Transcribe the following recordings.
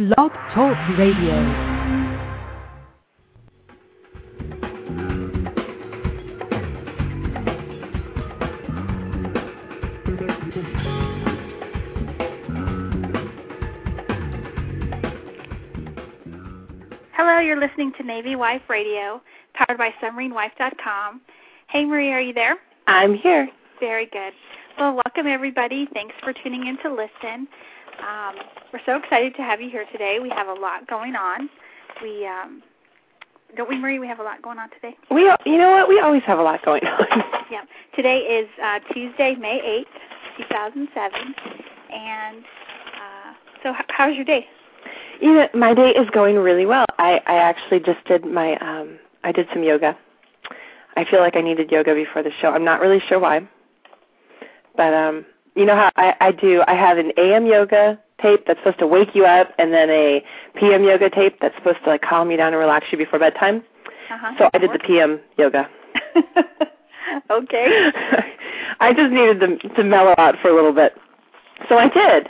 Blog Talk Radio. Hello, you're listening to Navy Wife Radio, powered by submarinewife.com. Hey, Marie, are you there? I'm here. Very good. Well, welcome everybody. Thanks for tuning in to listen. Um, we're so excited to have you here today. We have a lot going on. We um, don't we, Marie? We have a lot going on today. We, you know what? We always have a lot going on. Yeah. Today is uh, Tuesday, May eighth, two thousand seven, and uh, so h- how's your day? You know, my day is going really well. I, I actually just did my, um, I did some yoga. I feel like I needed yoga before the show. I'm not really sure why, but um, you know how I, I do. I have an AM yoga tape that's supposed to wake you up, and then a PM yoga tape that's supposed to like calm you down and relax you before bedtime. Uh-huh. So I did the PM yoga. okay. I just needed to to mellow out for a little bit. So I did.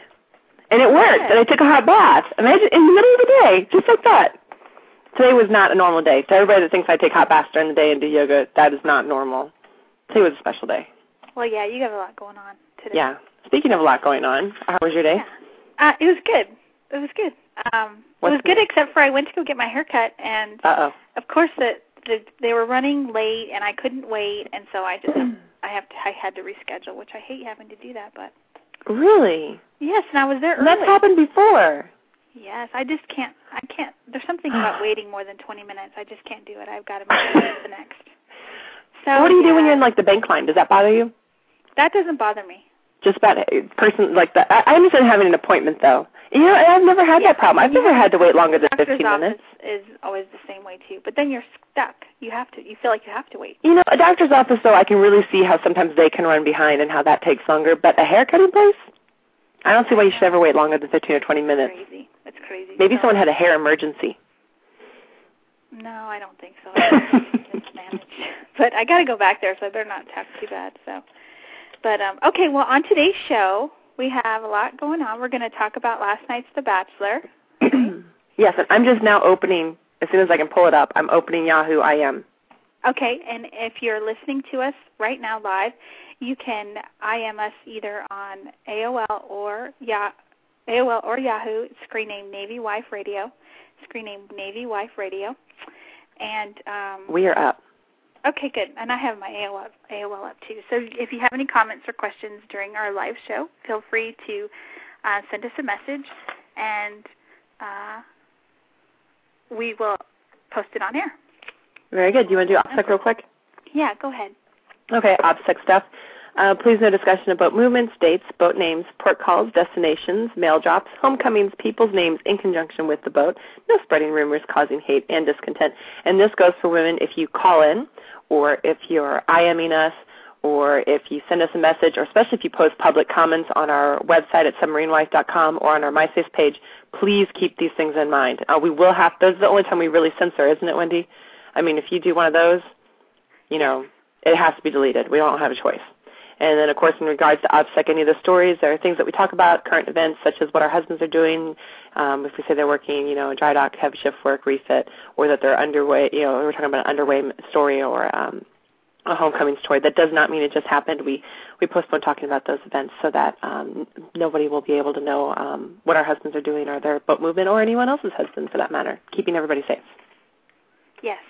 And it worked. And I took a hot bath. Imagine in the middle of the day, just like that. Today was not a normal day. To everybody that thinks I take hot baths during the day and do yoga, that is not normal. Today was a special day. Well, yeah, you have a lot going on today. Yeah. Speaking of a lot going on, how was your day? Yeah. Uh, it was good. It was good. Um, it What's was good except for I went to go get my hair cut, and Uh oh. of course the, the they were running late, and I couldn't wait, and so I just I have to I had to reschedule, which I hate having to do that, but Really? yes, and I was there early. That's happened before. Yes, I just can't. I can't. There's something about waiting more than 20 minutes. I just can't do it. I've got to move on to the next. So what do you do when you're in like the bank line? Does that bother you? That doesn't bother me. Just about a person like that. I I understand having an appointment though. You know, and I've never had Yeah, that problem. I've never had to wait longer than Doctor's 15 office minutes. is always the same way too. But then you're stuck. You have to. You feel like you have to wait. You know, a doctor's office though, I can really see how sometimes they can run behind and how that takes longer. But a haircutting place, I don't see why you should ever wait longer than 15 or 20 minutes. Crazy. It's crazy. Maybe So- someone had a hair emergency. No, I don't think so. I think it's just. But I got to go back there, so I better not talk too bad. So, but um, okay. Well, on today's show, we have a lot going on. We're going to talk about last night's The Bachelor. yes, and I'm just now opening. As soon as I can pull it up, I'm opening Yahoo IM. Okay, and if you're listening to us right now live, you can IM us either on AOL or Ya AOL or Yahoo. Screen name Navy Wife Radio. Screen name Navy Wife Radio. And um, We are up. Okay, good. And I have my AOL, AOL up too. So if you have any comments or questions during our live show, feel free to uh, send us a message, and uh, we will post it on air. Very good. Do you want to do OPSEC real quick? Yeah, go ahead. Okay, OPSEC stuff. Uh, please no discussion of boat movements, dates, boat names, port calls, destinations, mail drops, homecomings, people's names in conjunction with the boat. No spreading rumors causing hate and discontent. And this goes for women if you call in or if you're IMing us or if you send us a message or especially if you post public comments on our website at submarinewife.com or on our MySpace page, please keep these things in mind. Uh, we will have, those are the only time we really censor, isn't it, Wendy? I mean, if you do one of those, you know, it has to be deleted. We don't have a choice. And then, of course, in regards to OPSEC, any of the stories, there are things that we talk about, current events such as what our husbands are doing. Um, if we say they're working, you know, dry dock, heavy shift work, refit, or that they're underway, you know, we're talking about an underway story or um, a homecoming story. That does not mean it just happened. We we postpone talking about those events so that um, nobody will be able to know um, what our husbands are doing or their boat movement or anyone else's husband for that matter, keeping everybody safe. Yes, yes.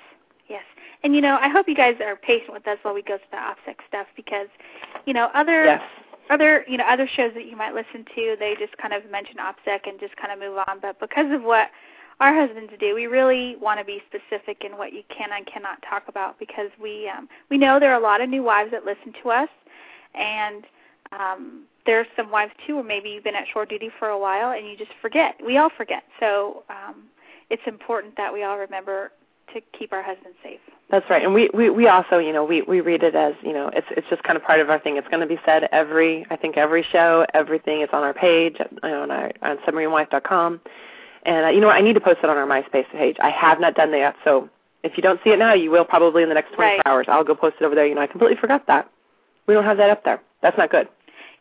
And you know, I hope you guys are patient with us while we go through the OPSEC stuff because, you know, other Yes. other you know other shows that you might listen to, they just kind of mention OPSEC and just kind of move on. But because of what our husbands do, we really want to be specific in what you can and cannot talk about because we um, we know there are a lot of new wives that listen to us, and um, there's some wives too, or maybe you've been at shore duty for a while and you just forget. We all forget, so um, it's important that we all remember to keep our husbands safe. That's right, and we, we we also you know we we read it as you know it's it's just kind of part of our thing. It's going to be said every I think every show, everything is on our page know, on our on submarinewife.com, and uh, you know what I need to post it on our MySpace page. I have not done that yet, so if you don't see it now, you will probably in the next 24 Right. hours. I'll go post it over there. You know I completely forgot that we don't have that up there. That's not good.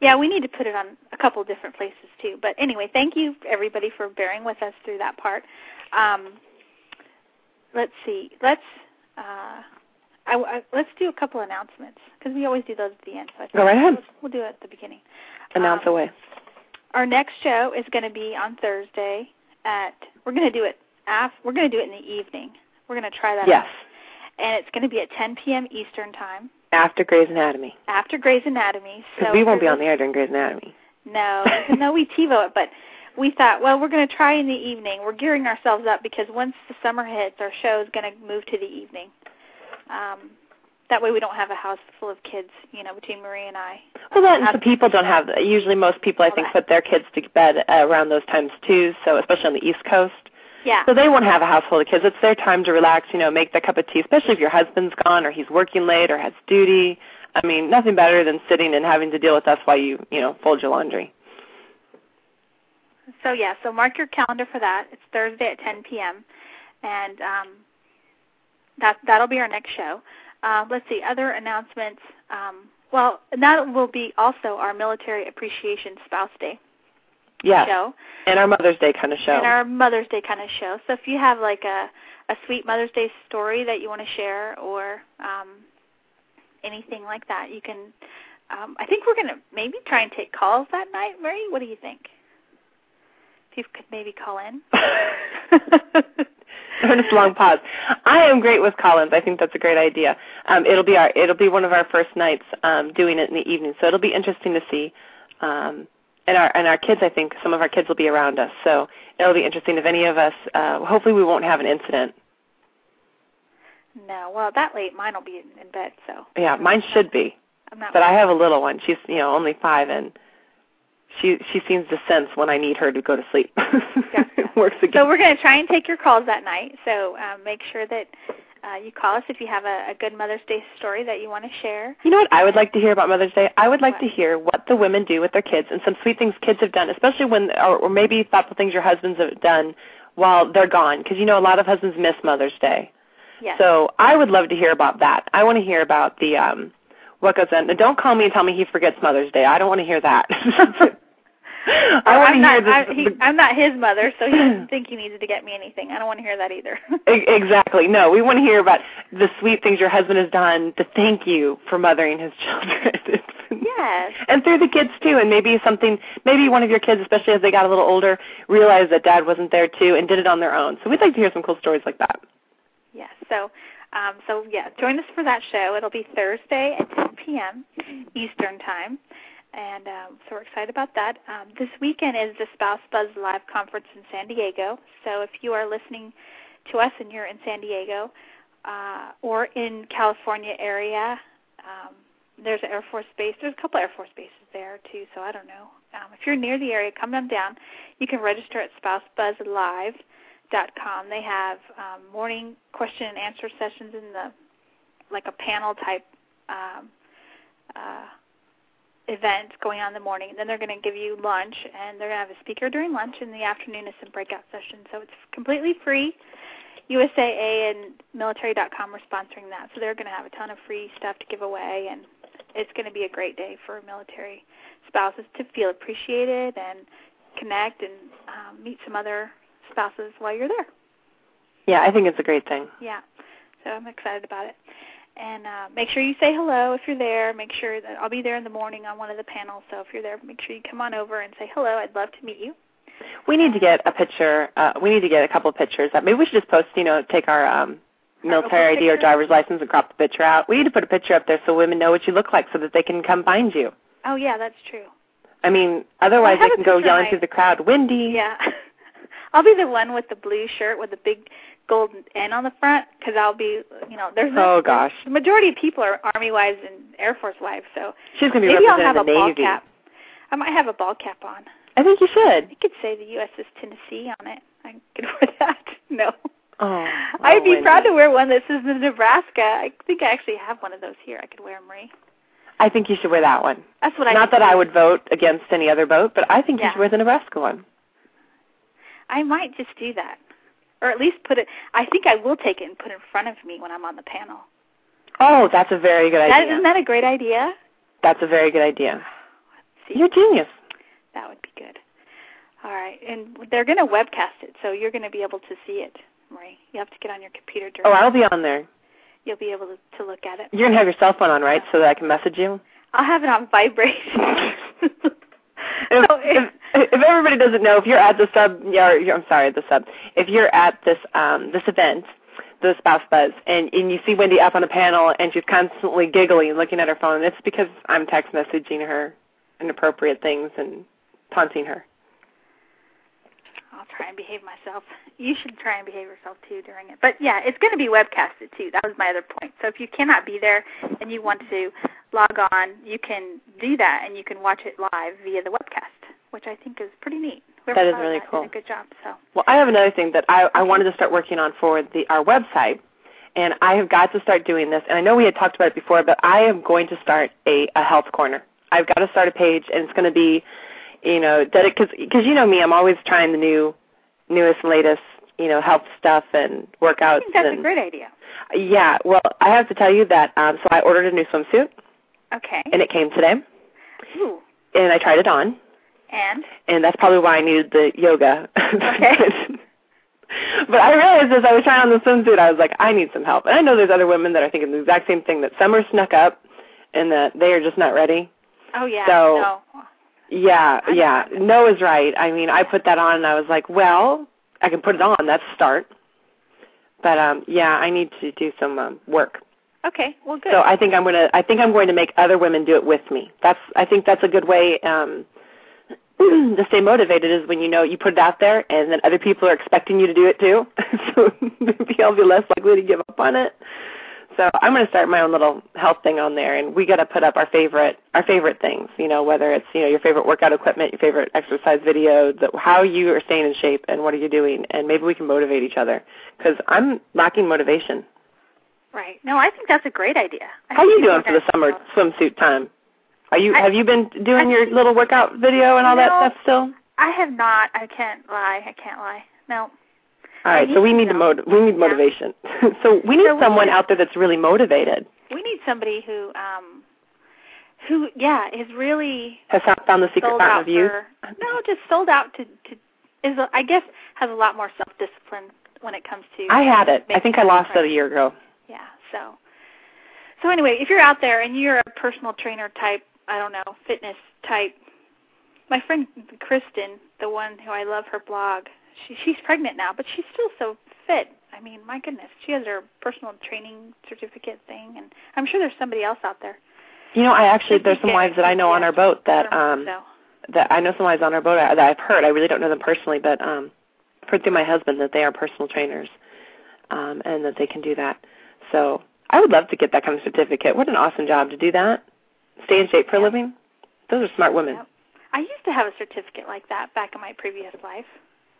Yeah, we need to put it on a couple different places too. But anyway, thank you everybody for bearing with us through that part. Um, let's see. Let's uh, I, I, let's do a couple announcements because we always do those at the end. So I Go right ahead. We'll, we'll do it at the beginning. Announce Um, away. Our next show is going to be on Thursday at. We're going to do it. Af, we're going to do it in the evening. We're going to try that. Yes. out. And it's going to be at 10 p.m. Eastern time After Grey's Anatomy. after Grey's Anatomy. So we won't be on the air during Grey's Anatomy. No, though we TiVo it, but we thought, well, we're going to try in the evening. We're gearing ourselves up because once the summer hits, our show is going to move to the evening. Um, that way, we don't have a house full of kids, you know, between Marie and I. Well, that and some people don't have. Usually, most people I think that. put their kids to bed around those times too. So, especially on the East Coast, Yeah. so they won't have a house full of kids. It's their time to relax. You know, make their cup of tea. Especially if your husband's gone or he's working late or has duty. I mean, nothing better than sitting and having to deal with us while you, you know, fold your laundry. So yeah, so mark your calendar for that. It's Thursday at 10 p.m. and um, that that'll be our next show. Uh, let's see other announcements. Um, well, that will be also our Military Appreciation Spouse Day Yeah, show and our Mother's Day kind of show. and our Mother's Day kind of show. So if you have like a a sweet Mother's Day story that you want to share or um, anything like that, you can. Um, I think we're going to maybe try and take calls that night. Mary, what do you think? You could maybe call in. Ernest long pause. I am great with Collins. I think that's a great idea. Um, it'll be our it'll be one of our first nights um, doing it in the evening, so it'll be interesting to see. Um, and our and our kids, I think some of our kids will be around us, so it'll be interesting if any of us. Uh, hopefully, we won't have an incident. No, well, that late, mine will be in, in bed, so. Yeah, mine should be, I'm not. but I have a little one. She's you know only five, and she she seems to sense when I need her to go to sleep. it works again. So we're going to try and take your calls that night. So um, make sure that uh, you call us if you have a, a good Mother's Day story that you want to share. You know what I would like to hear about Mother's Day? I would like What? to hear what the women do with their kids and some sweet things kids have done, especially when, or, or maybe thoughtful things your husbands have done while they're gone. Because you know a lot of husbands miss Mother's Day. Yes. So I would love to hear about that. I want to hear about the um what goes on. Now, don't call me and tell me he forgets Mother's Day. I don't want to hear that. I want to I'm hear not. the, I, he, I'm not his mother, so he doesn't think he needs to get me anything. I don't want to hear that either. Exactly. No, we want to hear about the sweet things your husband has done to thank you for mothering his children. yes. and through the kids too and maybe something maybe one of your kids especially as they got a little older realized that dad wasn't there too and did it on their own so we'd like to hear some cool stories like that Yes. So, um, so yeah, join us for that show. It'll be Thursday at 10 p.m. Eastern time, and um, so we're excited about that. Um, this weekend is the Spouse Buzz Live Conference in San Diego. So if you are listening to us and you're in San Diego uh, or in California area, um, there's an Air Force base. There's a couple Air Force bases there too. So I don't know. Um, if you're near the area, come on down. You can register at SpouseBuzzLive dot com. They have um, morning question and answer sessions in the like a panel type um, uh, event going on in the morning. Then they're going to give you lunch, and they're going to have a speaker during lunch. In the afternoon is some breakout sessions. So it's completely free. USAA and military.com are sponsoring that, so they're going to have a ton of free stuff to give away, and it's going to be a great day for military spouses to feel appreciated and connect and um, meet some other spouses while you're there. yeah i think it's a great thing Yeah, so I'm excited about it. And uh, make sure you say hello if you're there. Make sure that I'll be there in the morning on one of the panels. So if you're there, make sure you come on over and say hello. I'd love to meet you. we need to get a picture uh we need to get a couple of pictures that maybe we should just post you know take our um military id or driver's license and crop the picture out we need to put a picture up there so women know what you look like so that they can come find you Oh yeah, that's true. i mean otherwise have they can go yelling I- through the crowd wendy Yeah, I'll be the one with the blue shirt with the big gold N on the front because I'll be, you know, there's no, oh gosh the majority of people are Army wives and Air Force wives, so she's going to be maybe I'll have a the ball cap. I might have a ball cap on. i think you should You could say the USS Tennessee on it. I could wear that. No. oh I'd be proud to wear one that says the Nebraska. I think I actually have one of those here. I could wear, Marie. I think you should wear that one. That's what I. Not that I would vote against any other vote, but I think you should wear the Nebraska one. I might just do that, or at least put it. I think I will take it and put it in front of me when I'm on the panel. Oh, that's a very good That, idea. isn't that a great idea? That's a very good idea. see. You're a genius. That would be good. All right, and they're going to webcast it, so you're going to be able to see it, Marie. You have to get on your computer. During Oh, I'll be on there. You'll be able to, to look at it. You're gonna have your cell phone on, right, so that I can message you. I'll have it on vibration. If, So if, if everybody doesn't know, if you're at the sub, yeah, or, I'm sorry, the sub. If you're at this um, this event, the spouse buzz, and and you see Wendy up on a panel, and she's constantly giggling and looking at her phone, it's because I'm text messaging her inappropriate things and taunting her. I'll try and behave myself. You should try and behave yourself too during it. But yeah, it's going to be webcasted too. That was my other point. So if you cannot be there and you want to log on, you can do that and you can watch it live via the webcast, which I think is pretty neat. Whoever That is really Did cool. a good job. So Well, I have another thing that I, I wanted to start working on for the our website, and I have got to start doing this. And I know we had talked about it before, but I am going to start a, a health corner. I've got to start a page, and it's going to be, you know, that because because you know me, I'm always trying the new, newest, latest, you know, health stuff and workouts. I think that's and, a great idea. Yeah, well, I have to tell you that. Um, so I ordered a new swimsuit, Okay. and it came today, Ooh. and I tried it on, And and that's probably why I needed the yoga. Okay. but I realized as I was trying on the swimsuit, I was like, I need some help. And I know there's other women that are thinking the exact same thing that some are snuck up and that they are just not ready. oh yeah. So- no. Yeah, yeah. No is right. I mean, I put that on and I was like, well, I can put it on. That's a start. But um yeah, I need to do some um, work. Okay. Well, good. So I think I'm going to I think I'm going to make other women do it with me. That's I think that's a good way um to stay motivated is when you know you put it out there and then other people are expecting you to do it too. so maybe I'll be less likely to give up on it. So I'm going to start my own little health thing on there, and we got to put up our favorite our favorite things. You know, whether it's you know your favorite workout equipment, your favorite exercise video, the, how you are staying in shape, and what are you doing, and maybe we can motivate each other because I'm lacking motivation. right. No, I think that's a great idea. I How think you doing for the summer swimsuit time? Are you I- have you been doing I- your little workout video and all that stuff still? I have not. I can't lie. I can't lie. No. All right, so we need to know. we need Yeah. motivation. so we need So we someone need- out there that's really motivated. We need somebody who, um, who, yeah, is really Has found the secret fountain out of youth. for. No, just sold out to to is a, I guess has a lot more self discipline when it comes to. I had it. I think I lost it a year ago. Yeah. So. So anyway, if you're out there and you're a personal trainer type, I don't know, fitness type. My friend Kristen, the one who I love her blog, she she's pregnant now, but she's still so fit. I mean, my goodness, she has her personal training certificate thing, and I'm sure there's somebody else out there. You know, I actually there's some wives that I know on our boat that um that I know some wives on our boat that I've heard. I really don't know them personally, but um I've heard through my husband that they are personal trainers. Um and that they can do that. So I would love to get that kind of certificate. What an awesome job to do that. Stay in shape for a living. Those are smart women. Yep. I used to have a certificate like that back in my previous life,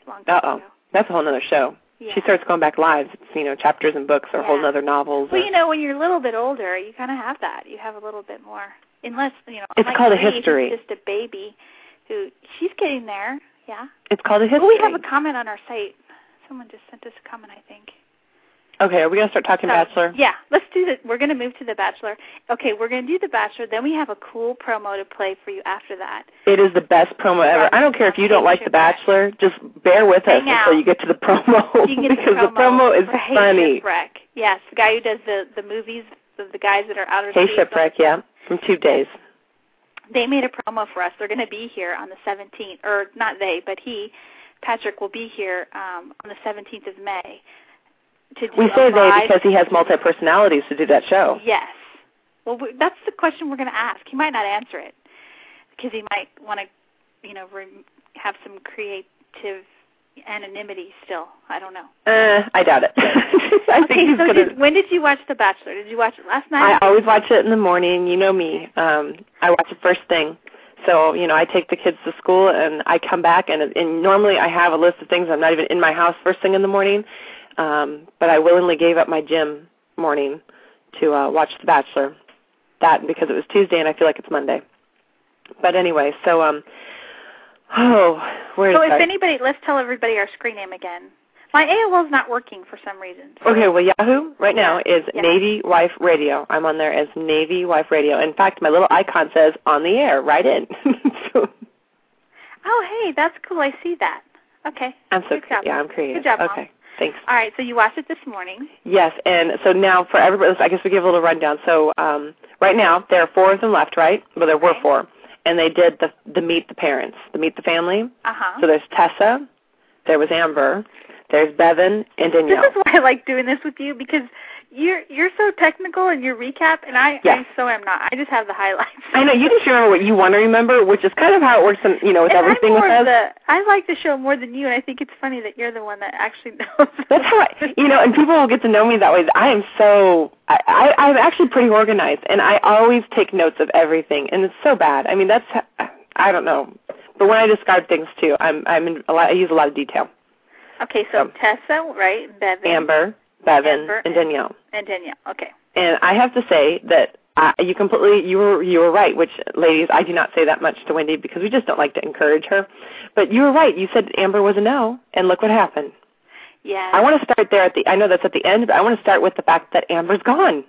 long Uh-oh. ago. That's a whole other show. Yeah. She starts going back lives. It's, you know, chapters and books or whole other novels. Well, or- you know, when you're a little bit older, you kind of have that. You have a little bit more, unless you know. It's called a history. Just a baby, who she's getting there. Yeah. it's called a history. Oh, we have a comment on our site. Someone just sent us a comment, I think. Okay, are we gonna start talking Bachelor? Yeah, let's do the. We're going to move to the Bachelor. Okay, we're going to do the Bachelor. Then we have a cool promo to play for you after that. It is the best promo ever. I don't care if you don't like The. Bachelor, just bear with us Hang out. until you get to the promo You can get because the promo, is Hey funny. Shipwreck. Yes, the guy who does the the movies, the, the guys that are out outer Hey space. Shipwreck, yeah, from two days. They made a promo for us. They're going to be here on the 17th, or not they, but he, Patrick, will be here um, on the 17th of May. To do We say they live- because he has multi personalities to do that show. Yes. Well, we, that's the question we're going to ask. He might not answer it because he might want to, you know, re- have some creative anonymity still. I don't know. Uh, I doubt it. I okay, think he's so gonna. did, when did you watch The Bachelor? Did you watch it last night? I always watch it in the morning. You know me. Um, I watch it first thing. So you know, I take the kids to school and I come back and, and normally I have a list of things. I'm not even in my house first thing in the morning, um, but I willingly gave up my gym morning to uh, watch The Bachelor. That because it was Tuesday and I feel like it's Monday. But anyway, so um, oh, where so if anybody, let's tell everybody our screen name again. My AOL is not working for some reason. so- Okay, well, Yahoo right now is yeah. Navy Wife Radio. I'm on there as Navy Wife Radio. In fact, my little icon says "on the air." Right in. Oh, hey, that's cool. I see that. Okay. I'm so Good job, yeah, I'm creative. Good job, Mom. okay, thanks. All right, so you watched it this morning. Yes, and so now for everybody, I guess we give a little rundown. So um, right now there are four of them left, right? Well, there were Okay. four, and they did the the meet the parents, the meet the family. Uh huh. So there's Tessa, there was Amber, there's Bevin, and Danielle. This is why I like doing this with you because you're you're so technical in your recap, and I Yeah. I so am not. I just have the highlights. I know you just remember what you want to remember, which is kind of how it works, in, you know, with and everything with us. the I like the show more than you, and I think it's funny that you're the one that actually knows. That's how I, you know, and people will get to know me that way. I am so, I, I, I'm actually pretty organized, and I always take notes of everything, and it's so bad. I mean, that's, I don't know, but when I describe things too, I'm, I'm in a lot. I use a lot of detail. Okay, so Um, Tessa, right? Bevin. Amber, Bevin, Amber, and Danielle. And Danielle. Okay. And I have to say that I, you completely, you were, you were right. Which, ladies, I do not say that much to Wendy because we just don't like to encourage her. But you were right. You said Amber was a no, and look what happened. Yeah. I want to start there at the. I know that's at the end, but I want to start with the fact that Amber's gone.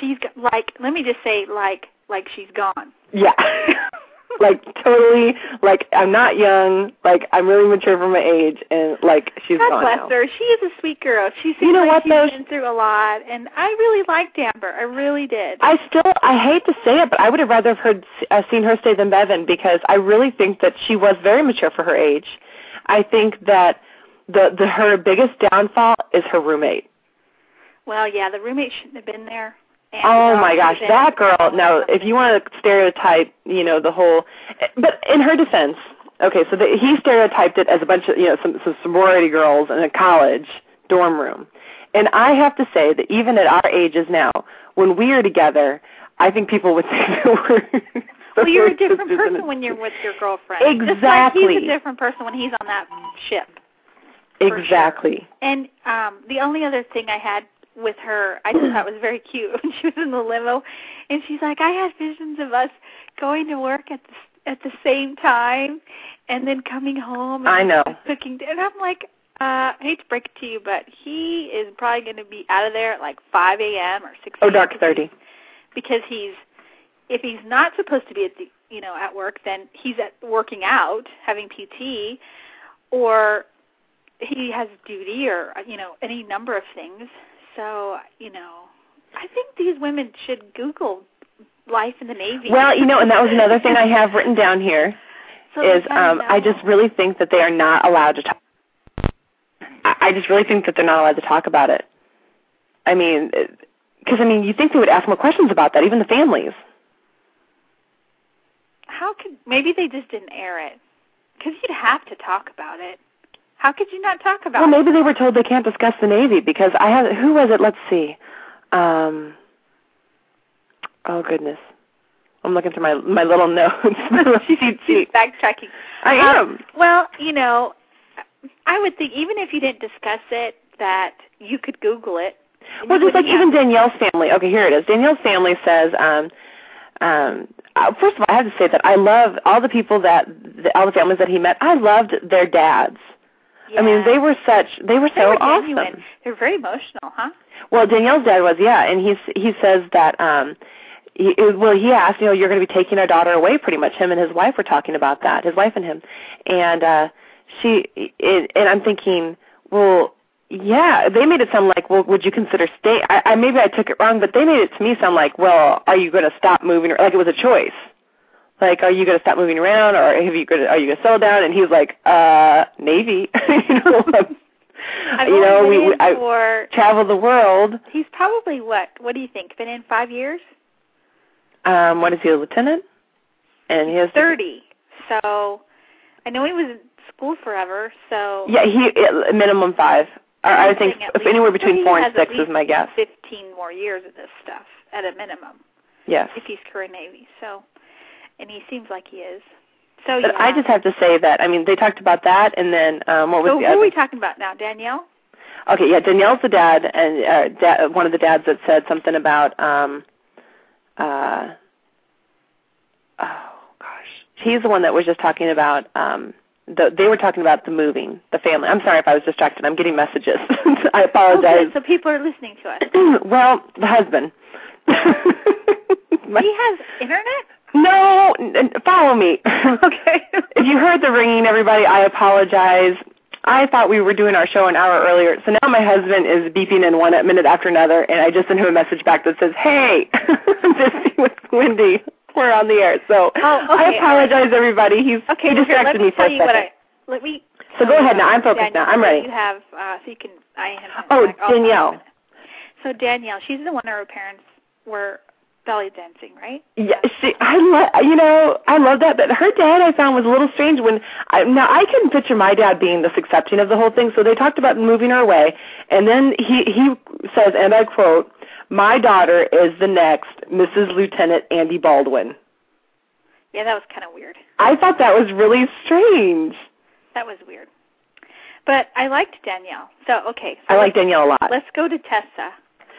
She's like, let me just say, like, like she's gone. Yeah. like totally like I'm not young, like I'm really mature for my age and like she's God gone bless now. her. She is a sweet girl. She seems You know like what, she's though? been through a lot, and I really liked Amber. I really did. I still I hate to say it, but I would have rather have heard uh, seen her stay than Bevin because I really think that she was very mature for her age. I think that the the her biggest downfall is her roommate. well, yeah, the roommate shouldn't have been there. And, Oh um, my gosh, that girl. Now, if you want to stereotype, you know, the whole but in her defense, okay, so the, he stereotyped it as a bunch of, you know, some, some sorority girls in a college dorm room. And I have to say that even at our ages now, when we are together, I think people would think that we're Well, you're a different person when you're with your girlfriend. Just like Exactly. he's a different person when he's on that ship. for sure. Exactly. And um the only other thing I had with her, I just thought was very cute when she was in the limo, and she's like, I had visions of us going to work at the at the same time, and then coming home. And I know. Cooking, and I'm like, uh, I hate to break it to you, but he is probably going to be out of there at like 5 a.m. or 6. Oh, a.m. dark because thirty. Because he's, if he's not supposed to be at the, you know, at work, then he's at working out, having PT, or he has duty or you know any number of things. So you know, I think these women should Google life in the Navy. Well, you know, and that was another thing I have written down here. so is um, I just really think that they are not allowed to talk. I I just really think that they're not allowed to talk about it. I mean, because I mean, you think they would ask more questions about that, even the families. how could maybe they just didn't air it because you'd have to talk about it. How could you not talk about Well, maybe they were told they can't discuss the Navy because I have. Who was it? Let's see. Um, oh goodness, I'm looking through my my little notes. cheat She's backtracking. I Um, am. Well, you know, I would think even if you didn't discuss it, that you could Google it. Well, just like even Danielle's family. Okay, here it is. Danielle's family says, um, um, uh, first of all, I have to say that I love all the people that, the, all the families that he met. I loved their dads. I mean, they were such, they were They so were awesome. They're very emotional, huh? Well, Danielle's dad was, yeah, and he's he says that um he, well, he asked, you know, you're going to be taking our daughter away pretty much. Him and his wife were talking about that, his wife and him. And uh she it, and I'm thinking, well, yeah, they made it sound like, well, would you consider stay I, I maybe I took it wrong, but they made it to me sound like, well, are you going to stop moving like it was a choice. Like, are you going to stop moving around, or have you to, are you going to settle down? And he's like, uh, Navy. you know, I've you know, we, we I for travel the world. he's probably what? What do you think? Been in five years? Um, what is he, a lieutenant? And he has Thirty. So I know he was in school forever. So Yeah, he it, minimum five. Or I think if anywhere between four and six is my guess. Fifteen more years of this stuff at a minimum, Yes. if he's career Navy. So, and he seems like he is. So But yeah. I just have to say that I mean they talked about that and then um what was so the who other? are we talking about now, Danielle? okay, yeah, Danielle's the dad and uh da- one of the dads that said something about um uh oh gosh. He's the one that was just talking about um the, they were talking about the moving, the family. I'm sorry if I was distracted. I'm getting messages. I Oh, apologize. good. So people are listening to us. well, the husband. My- he has internet. No, follow me. okay. if you heard the ringing, everybody, I apologize. I thought we were doing our show an hour earlier, so now my husband is beeping in one minute after another, and I just sent him a message back that says, "Hey, I'm busy with Wendy. We're on the air." So oh, okay, I apologize, right. everybody. He's okay, he distracted me for a second. I, let me. So go ahead now. I'm focused Danielle, now. I'm ready. You have uh, so you can. I have. Oh, Danielle. So Danielle, she's the one her parents were belly dancing, right? Yeah, she. I love. You know, I love that. But her dad, I found, was a little strange. When I, now I can picture my dad being this accepting of the whole thing. So they talked about moving her away, and then he he says, and I quote, "My daughter is the next Mrs. Lieutenant Andy Baldwin." Yeah, that was kind of weird. I thought that was really strange. That was weird. But I liked Danielle. So okay. So I like Danielle a lot. Let's go to Tessa.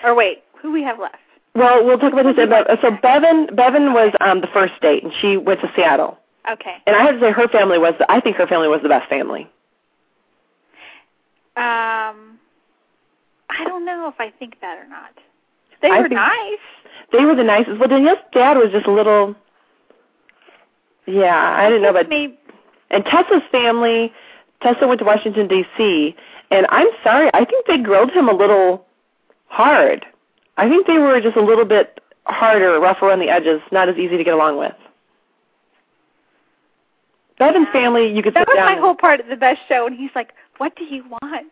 Or wait, who we have left? Well, we'll talk about this. About, so Bevin, Bevin was um, the first date, and she went to Seattle. Okay. And I have to say, her family was. I think her family was the best family. Um, I don't know if I think that or not. They I were nice. They were the nicest. Well, Danielle's dad was just a little. Yeah, I didn't know about. Maybe. And Tessa's family. Tessa went to Washington D.C. And I'm sorry, I think they grilled him a little hard. I think they were just a little bit harder, rougher on the edges, not as easy to get along with. Bevin's family, you could that was down. my whole part of the best show, and he's like, "What do you want?"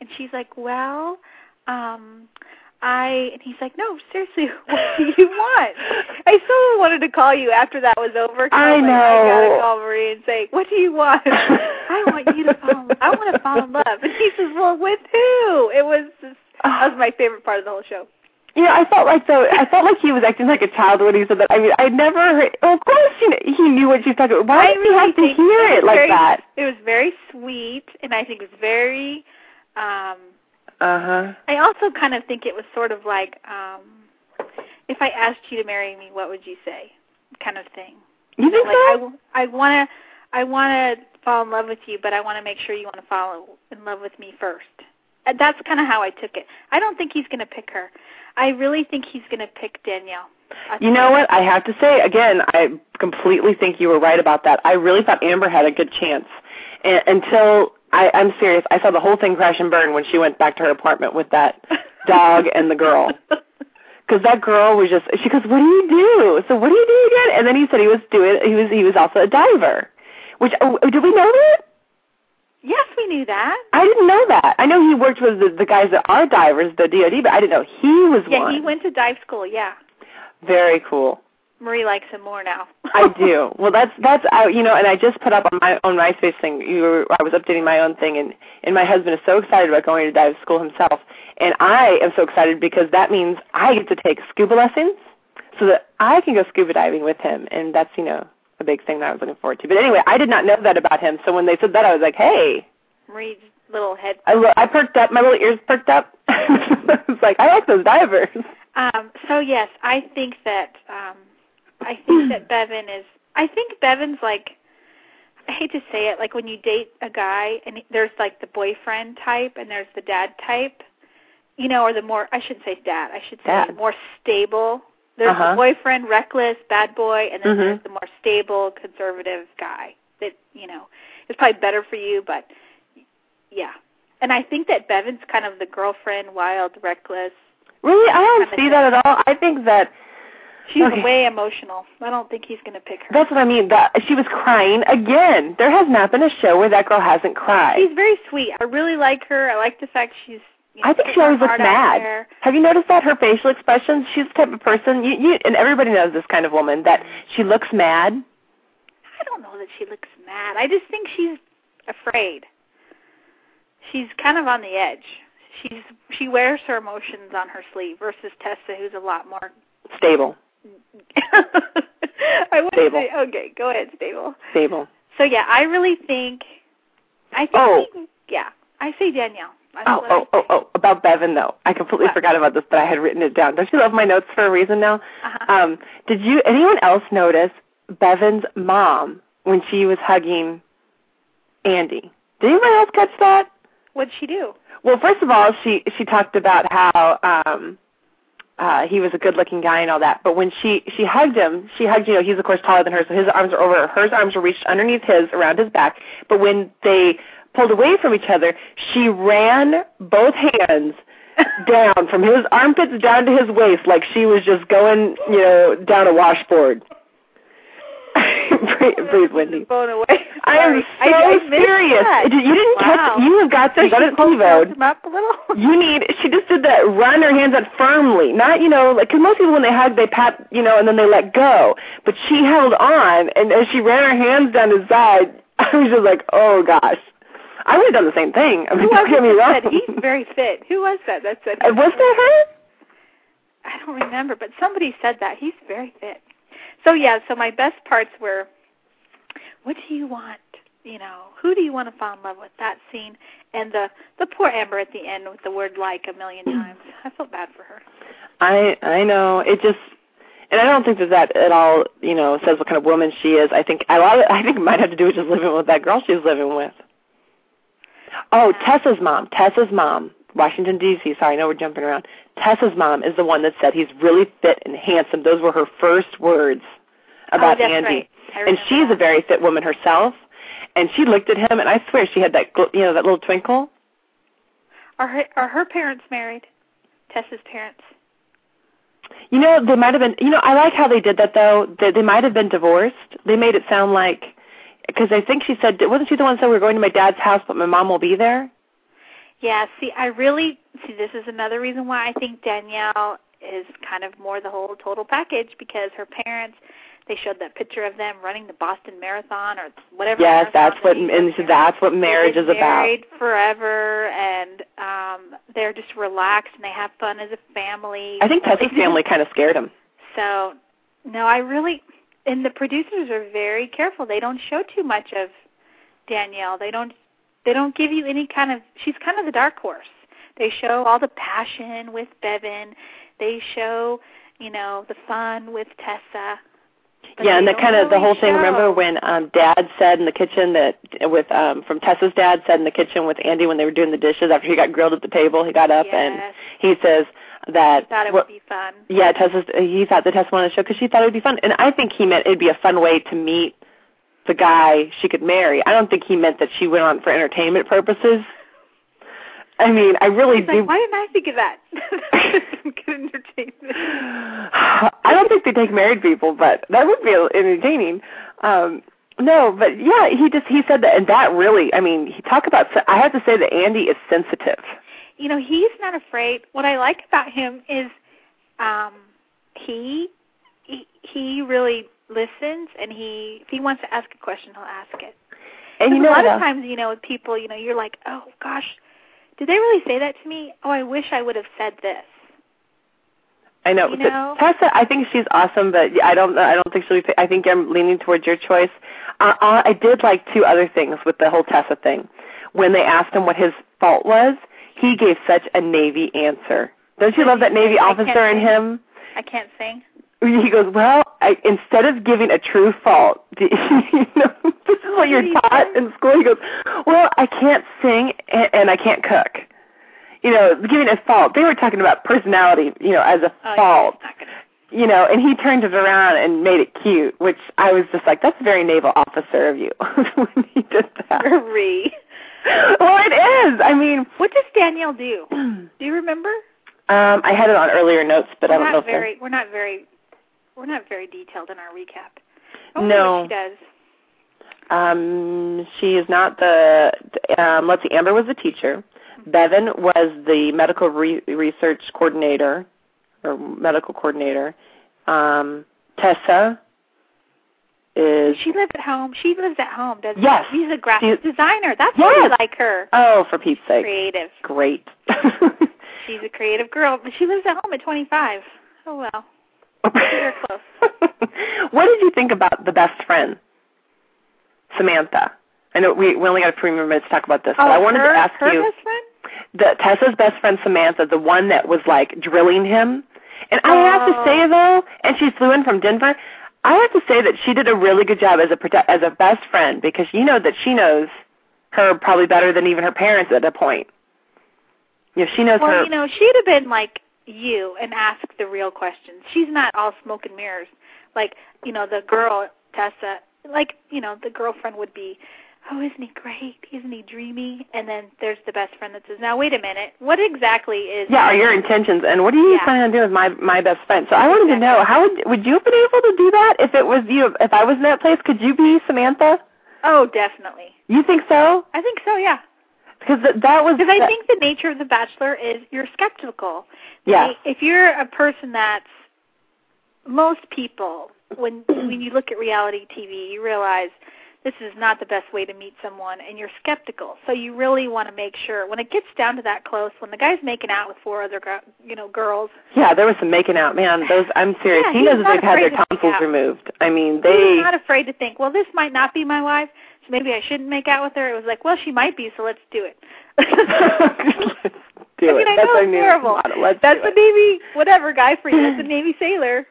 And she's like, "Well, um, I." And he's like, "No, seriously, what do you want?" I so wanted to call you after that was over. I was know. Like, I gotta call Marie and say, "What do you want?" I want you to fall. In, I want to fall in love. And he says, "Well, with who?" It was. Just, that was my favorite part of the whole show. Yeah, I felt like though I felt like he was acting like a child when he said that. I mean, I never heard. Well, of course, you know, he knew what she was talking about. Why I did really he have to hear it, it like very, that? It was very sweet, and I think it was very. um Uh huh. I also kind of think it was sort of like, um if I asked you to marry me, what would you say? Kind of thing. You think like so? I, I want to, I want to fall in love with you, but I want to make sure you want to fall in love with me first. And that's kind of how I took it. I don't think he's going to pick her. I really think he's going to pick Danielle. I You know what? I have to say again, I completely think you were right about that. I really thought Amber had a good chance, and, until I, I'm serious. I saw the whole thing crash and burn when she went back to her apartment with that dog and the girl. Because that girl was just, she goes, "What do you do?" So what do you do again? And then he said he was doing, he was, he was also a diver. Which oh, did we know that? Yes, we knew that. I didn't know that. I know he worked with the, the guys that are divers, the DoD, but I didn't know he was yeah, one. Yeah, he went to dive school. Yeah, Very cool. Marie likes him more now. I do. Well, that's that's uh, you know, and I just put up on my own MySpace thing. You were, I was updating my own thing, and and my husband is so excited about going to dive school himself, and I am so excited because that means I get to take scuba lessons, so that I can go scuba diving with him, and that's you know a big thing that I was looking forward to. But anyway, I did not know that about him, so when they said that, I was like, hey. Marie's little head. I lo- I perked up, my little ears perked up. I was like, I like those divers. Um, so yes, I think that um, I think that Bevin is. I think Bevin's like. I hate to say it, like when you date a guy and there's like the boyfriend type and there's the dad type, you know, or the more I shouldn't say dad, I should say Dad. more stable. There's Uh-huh. the boyfriend, reckless, bad boy, and then Mhm. there's the more stable, conservative guy that you know is probably better for you, but yeah. And I think that Bevin's kind of the girlfriend, wild, reckless. Really, I don't see that at all. I think that She's Okay. way emotional. I don't think he's going to pick her. That's what I mean. That she was crying again. There has not been a show where that girl hasn't cried. She's very sweet. I really like her. I like the fact she's. You know, I think she always looks mad. Have you noticed that her facial expressions? She's the type of person you, you and everybody knows this kind of woman that she looks mad. I don't know that she looks mad. I just think she's afraid. She's kind of on the edge. She's she wears her emotions on her sleeve versus Tessa, who's a lot more. Stable, I would Stable. say okay. Go ahead, stable. stable. So yeah, I really think. I think. Oh. yeah, I say Danielle. Oh, oh, oh, oh! About Bevin though, I completely What? forgot about this, but I had written it down. Don't you love my notes for a reason now? Uh-huh. Um, did you anyone else notice Bevin's mom when she was hugging Andy? Did anyone else catch that? What'd she do? Well, first of all, she she talked about how um uh he was a good looking guy and all that. But when she she hugged him, she hugged you know, he's of course taller than her, so his arms are over her. Hers arms were reached underneath his around his back. But when they pulled away from each other, she ran both hands down from his armpits down to his waist like she was just going, you know, down a washboard. breathe, breathe, Wendy. Blown away. I am so I, I serious. That. You didn't wow. catch. You have got to. So you got it TiVoed. up a little. You need. She just did that. Run her hands out firmly. Not you know like because most people when they hug they pat you know and then they let go. But she held on and as she ran her hands down his side, I was just like, oh gosh. I would have done the same thing. I mean, Who don't get me that wrong. said he's very fit? Who was that that said? Uh, was that her? I don't remember, but somebody said that he's very fit. So yeah, so my best parts were, what do you want? You know, who do you want to fall in love with? That scene and the the poor Amber at the end with the word like a million times. I felt bad for her. I I know it just, and I don't think that that at all you know says what kind of woman she is. I think a lot of I think it might have to do with just living with that girl she's living with. Oh, Tessa's mom. Tessa's mom. Washington D.C. Sorry, I know we're jumping around. Tessa's mom is the one that said he's really fit and handsome. Those were her first words about oh, Andy. Right. And she's that. a very fit woman herself. And she looked at him, and I swear she had that gl- you know that little twinkle. Are her are her parents married? Tessa's parents. You know, they might have been. You know, I like how they did that though. They, they might have been divorced. They made it sound like because I think she said wasn't she the one that said we're going to my dad's house, but my mom will be there. Yeah, see, I really see this is another reason why I think Danielle is kind of more the whole total package because her parents they showed that picture of them running the Boston Marathon or whatever. Yes, that's what and so that's what marriage is about. Married forever, and um they're just relaxed and they have fun as a family. I think Tessa's family kind of scared him. So, no, I really and the producers are very careful. They don't show too much of Danielle. They don't they don't give you any kind of she's kind of the dark horse. They show all the passion with Bevin. They show, you know, the fun with Tessa. But yeah, and the kind of the whole thing. show- Remember when um Dad said in the kitchen that with um from Tessa's dad said in the kitchen with Andy when they were doing the dishes after he got grilled at the table, he got up and he says that thought it would be fun. yeah, Tessa's he thought the Tessa wanted to show because she thought it would be fun, and I think he meant it'd be a fun way to meet the guy she could marry. I don't think he meant that she went on for entertainment purposes. I mean, I really He's do. like, why didn't I think of that? Good entertainment. I don't think they take married people, but that would be entertaining. Um no, but yeah, he just he said that, and that really, I mean, he talk about. I have to say that Andy is sensitive. You know he's not afraid what i like about him is um he he, he really listens and he if he wants to ask a question he'll ask it And you know, a lot of times you know with people you know you're like oh gosh did they really say that to me oh i wish i would have said this I know. You know? Tessa, I think she's awesome, but I don't. I don't think she'll be. I think I'm leaning towards your choice. Uh, uh, I did like two other things with the whole Tessa thing. When they asked him what his fault was, he gave such a Navy answer. Don't you love that Navy officer in him? i can't sing He goes, well, I, instead of giving a true fault, you know, this is what you're taught in school. He goes, well, I can't sing and, and I can't cook. You know, giving a fault. They were talking about personality, you know, as a oh fault. yeah, it's not gonna You know, and he turned it around and made it cute, which I was just like, that's very naval officer of you when he did that. well, it is. I mean, what does danielle do do you remember Um, I had it on earlier notes, but we're I don't not know if very we're not very we're not very detailed in our recap No. what she does Um, she is not the. Um, let's see. Amber was the teacher. Bevin was the medical re- research coordinator, or medical coordinator. Um, Tessa is. She lives at home. She lives at home, doesn't Yes. she? She's a graphic designer. That's why Yes. I like her. Oh, for Pete's sake! Creative. Great. She's a creative girl, but she lives at home at 25. Oh well. They're close. what did you think about the best friend, Samantha? I know we we only got a few more minutes to talk about this, but oh, I wanted her, to ask her you. best friend? the Tessa's best friend Samantha, the one that was like drilling him. And I have to Oh. say though, and she flew in from Denver. I have to say that she did a really good job as a prote- as a best friend because you know that she knows her probably better than even her parents at a point. You know, she knows Well, her. you know, she'd have been like, you and ask the real questions. She's not all smoke and mirrors. Like, you know, the girl Tessa, like, you know, the girlfriend would be, "Oh, isn't he great? Isn't he dreamy?" And then there's the best friend that says, "Now wait a minute. What exactly is Yeah, are your intentions and what are you Yeah. planning on doing with my my best friend? So I wanted to know how would would you have been able to do that if it was you if I was in that place? Could you be Samantha? Oh, definitely. You think so? I think so, yeah. Because th- that was Because I that- think the nature of the Bachelor is you're skeptical. Yes. If you're a person that's most people when when you look at reality TV, you realize this is not the best way to meet someone and you're skeptical. So you really want to make sure when it gets down to that close, when the guy's making out with four other you know girls, Yeah, there was some making out, man. Those I'm serious. Yeah, he knows that they've had their afraid to make tonsils removed. I mean, they was not afraid to think, well, this might not be my wife, so maybe I shouldn't make out with her. It was like, well, she might be, so let's do it. Let's do I mean, it. I That's know it's terrible. Let's That's the. Navy whatever guy for you. That's the Navy sailor.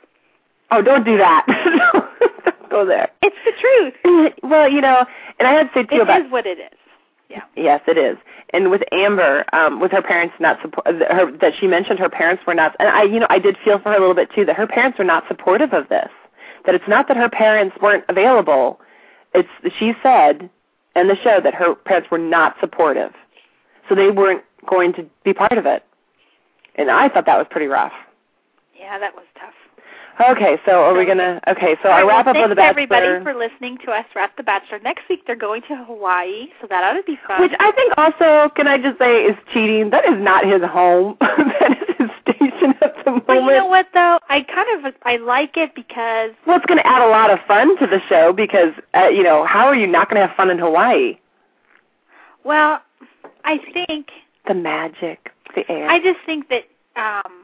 Oh, don't do that. go there. It's the truth. Well, you know, and I had to say too It about is what it is. Yeah. Yes, it is. And with Amber, um, with her parents not support, her that she mentioned her parents were not, and I, you know, I did feel for her a little bit too that her parents were not supportive of this. That it's not that her parents weren't available. It's she said in the show that her parents were not supportive, so they weren't going to be part of it. And I thought that was pretty rough. Yeah, that was tough. Okay, so are we gonna? Okay, so I wrap up of the Bachelor. thanks everybody for listening to us wrap the Bachelor. Next week they're going to Hawaii, so that ought to be fun. Which I think also, can I just say, is cheating. That is not his home. that is his station at the moment. but you know what though? I kind of I like it because Well, it's going to add a lot of fun to the show because, uh, you know, how are you not going to have fun in Hawaii? well, I think The magic, the air. I just think that um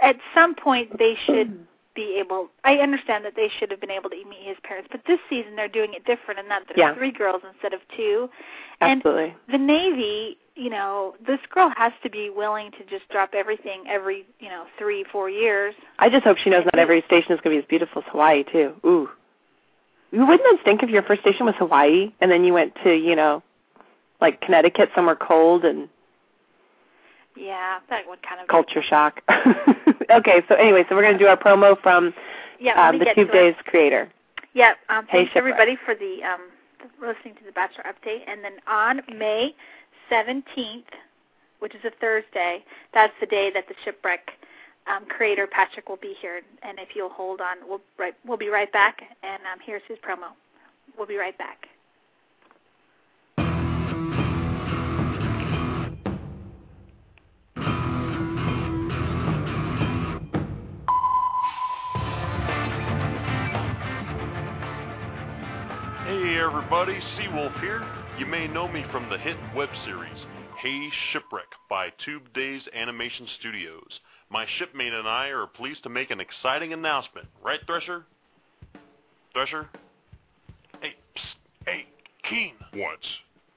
at some point they should be able I understand that they should have been able to meet his parents, but this season they're doing it different in that there's Yeah. three girls instead of two. Absolutely. And the Navy, you know, this girl has to be willing to just drop everything every, you know, three, four years. I just hope she knows not every station is going to be as beautiful as Hawaii, too. Ooh. you Wouldn't that stink if your first station was Hawaii and then you went to, you know, like Connecticut, somewhere cold and Yeah, that would kind of culture shock? okay, so anyway, so we're going to do our promo from Yeah, um, the Tube to it. Days creator. Yeah, um, Hey, thanks everybody for the um, listening to the Bachelor update. And then on May 17th, which is a Thursday, that's the day that the Shipwreck um, creator Patrick will be here. And if you'll hold on, we'll right, we'll be right back. And um, here's his promo. We'll be right back. Everybody, Seawolf here. You may know me from the hit web series Hey Shipwreck by Tube Daze Animation Studios. My shipmate and I are pleased to make an exciting announcement. Right, Thresher? Thresher? Hey, psst, hey, Keen. What?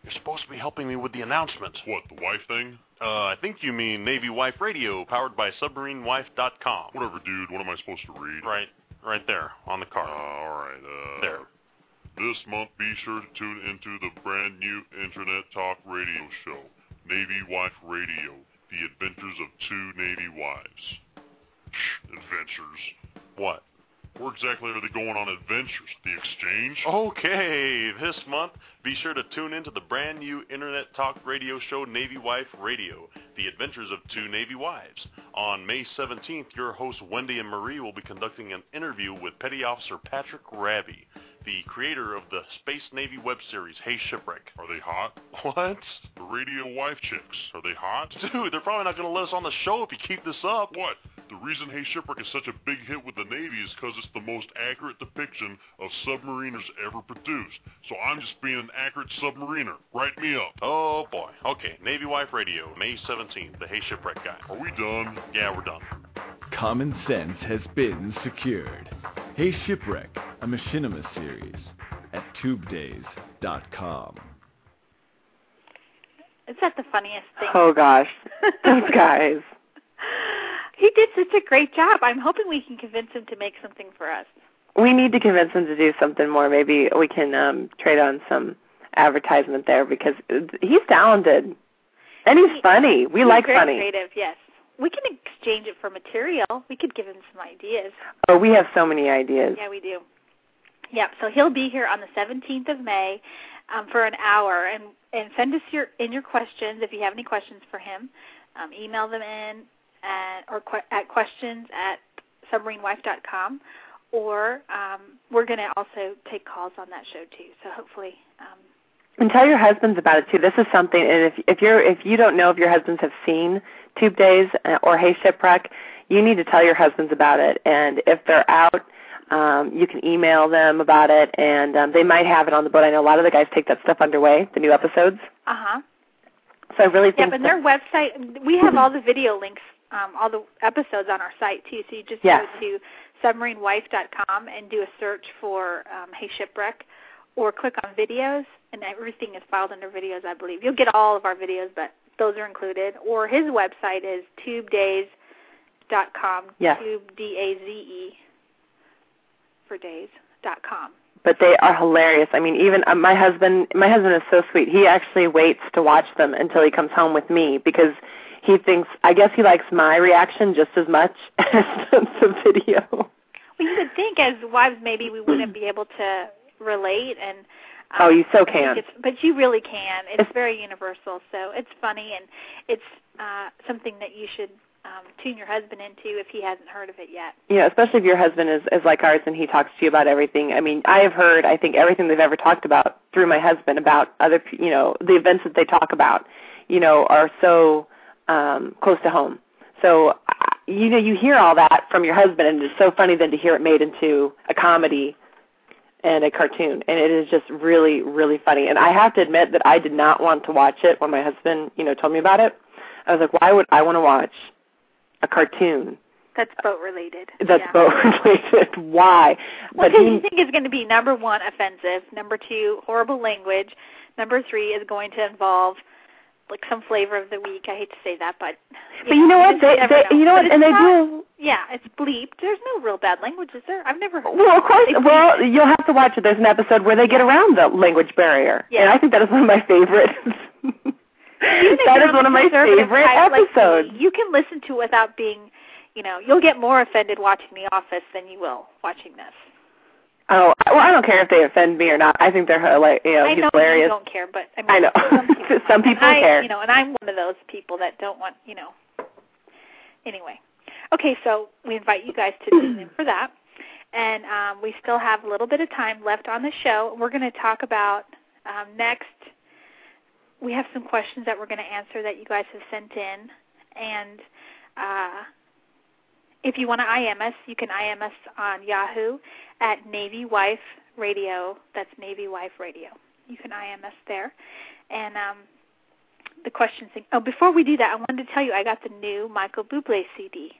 You're supposed to be helping me with the announcement. What, the wife thing? Uh, I think you mean Navy Wife Radio, powered by SubmarineWife.com. Whatever, dude. What am I supposed to read? Right, right there on the Uh, card. alright, uh... There. This month, be sure to tune into the brand new internet talk radio show, Navy Wife Radio, The Adventures of Two Navy Wives. Adventures. What? Where exactly are they going on adventures? The exchange? Okay, this month, be sure to tune into the brand new internet talk radio show Navy Wife Radio, The Adventures of Two Navy Wives. On May 17th, your hosts Wendy and Marie will be conducting an interview with Petty Officer Patrick Ravi, the creator of the Space Navy web series Hey Shipwreck. Are they hot? What? The radio wife chicks. Are they hot? Dude, they're probably not going to let us on the show if you keep this up. What? The reason Hey Shipwreck is such a big hit with the Navy is because it's the most accurate depiction of submariners ever produced. So I'm just being an accurate submariner. Write me up. Oh boy. Okay, Navy Wife Radio, May 17th, the Hey Shipwreck guy. Are we done? Yeah, we're done. Common sense has been secured. Hey Shipwreck, a machinima series at tubedaze.com. Is that the funniest thing? Oh gosh, those guys. he did such a great job. I'm hoping we can convince him to make something for us. We need to convince him to do something more. Maybe we can um trade on some advertisement there because he's talented and he's He- funny. We He's like very funny. creative, yes. we can exchange it for material. We could give him some ideas. Oh, we have so many ideas. Yeah, we do. Yep. So he'll be here on the 17th of May um, for an hour, and and send us your in your questions if you have any questions for him. Um, email them in at or que- at questions at submarinewife.com, or um, we're going to also take calls on that show too. So hopefully. Um, and tell your husbands about it too. This is something, and if if you're if you don't know if your husbands have seen Tube Daze uh, or Hey Shipwreck, you need to tell your husbands about it. And if they're out, um, you can email them about it, and um, they might have it on the boat. I know a lot of the guys take that stuff underway, the new episodes. Uh huh. So I really think. Yeah, but their website, we have all the video links, um, all the episodes on our site too. So you just yes. go to submarinewife.com and do a search for um, Hey Shipwreck, or click on videos, and everything is filed under videos. I believe you'll get all of our videos, but those are included. Or his website is tubedaze.com. Yes. Tube D A Z E for days dot com. But they are hilarious. I mean, even uh, my husband, my husband is so sweet. He actually waits to watch them until he comes home with me because he thinks, I guess he likes my reaction just as much as the video. Well, you would think as wives maybe we wouldn't be able to relate and um, oh, you so can. But you really can. It's very universal, so it's funny and it's uh, something that you should um, tune your husband into if he hasn't heard of it yet. Yeah, especially if your husband is is like ours and he talks to you about everything. I mean, I have heard I think everything they've ever talked about through my husband about other you know the events that they talk about, you know, are so um close to home. So you know you hear all that from your husband, and it's so funny then to hear it made into a comedy and a cartoon, and it is just really really funny. And I have to admit that I did not want to watch it when my husband you know told me about it. I was like, why would I want to watch a cartoon That's boat related. that's yeah. boat related. Why? Well, because you think it's going to be number one, offensive. Number two, horrible language. Number three is going to involve like some flavor of the week. I hate to say that, but but you know what? They, they know. you know But what? And they do. Yeah, it's bleeped. There's no real bad language, is there? I've never heard. Well, of course. Well, you'll have to watch it. There's an episode where they get around the language barrier, Yeah. and I think that is one of my favorites. That is on one of my favorite side, like episodes. you can listen to it without being, you know, you'll get more offended watching The Office than you will watching this. Oh, well, I don't care if they offend me or not. I think they're hilarious. You know, I know hilarious. you don't care, but I mean, I know. some people, Some people I, care. You know, and I'm one of those people that don't want, you know. Anyway, okay, so we invite you guys to tune in for that, and um, we still have a little bit of time left on the show. We're going to talk about um, next. We have some questions that we're going to answer that you guys have sent in, and uh, if you want to IM us, you can IM us on Yahoo at Navy Wife Radio. That's Navy Wife Radio. You can IM us there. And um, the questions. Oh, before we do that, I wanted to tell you I got the new Michael Bublé CD.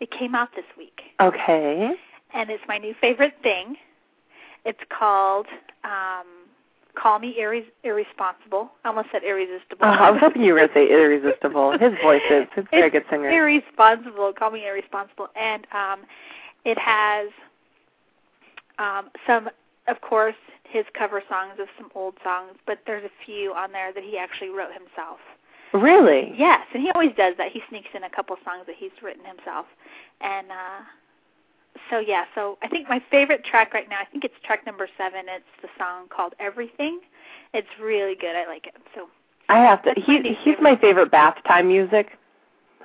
It came out this week, Okay. and it's my new favorite thing. It's called um, "Call Me Irres- Irresponsible." I almost said irresistible. Oh, I was hoping you were going to say irresistible. His voice is. He's a very good singer. Irresponsible. Call me irresponsible. And um, it has um, some, of course, his cover songs of some old songs, but there's a few on there that he actually wrote himself. Really? Yes, and he always does that. He sneaks in a couple songs that he's written himself. And uh so yeah, so I think my favorite track right now, I think it's track number 7. It's the song called Everything. It's really good. I like it. So I have to. He, he's my favorite bath time music.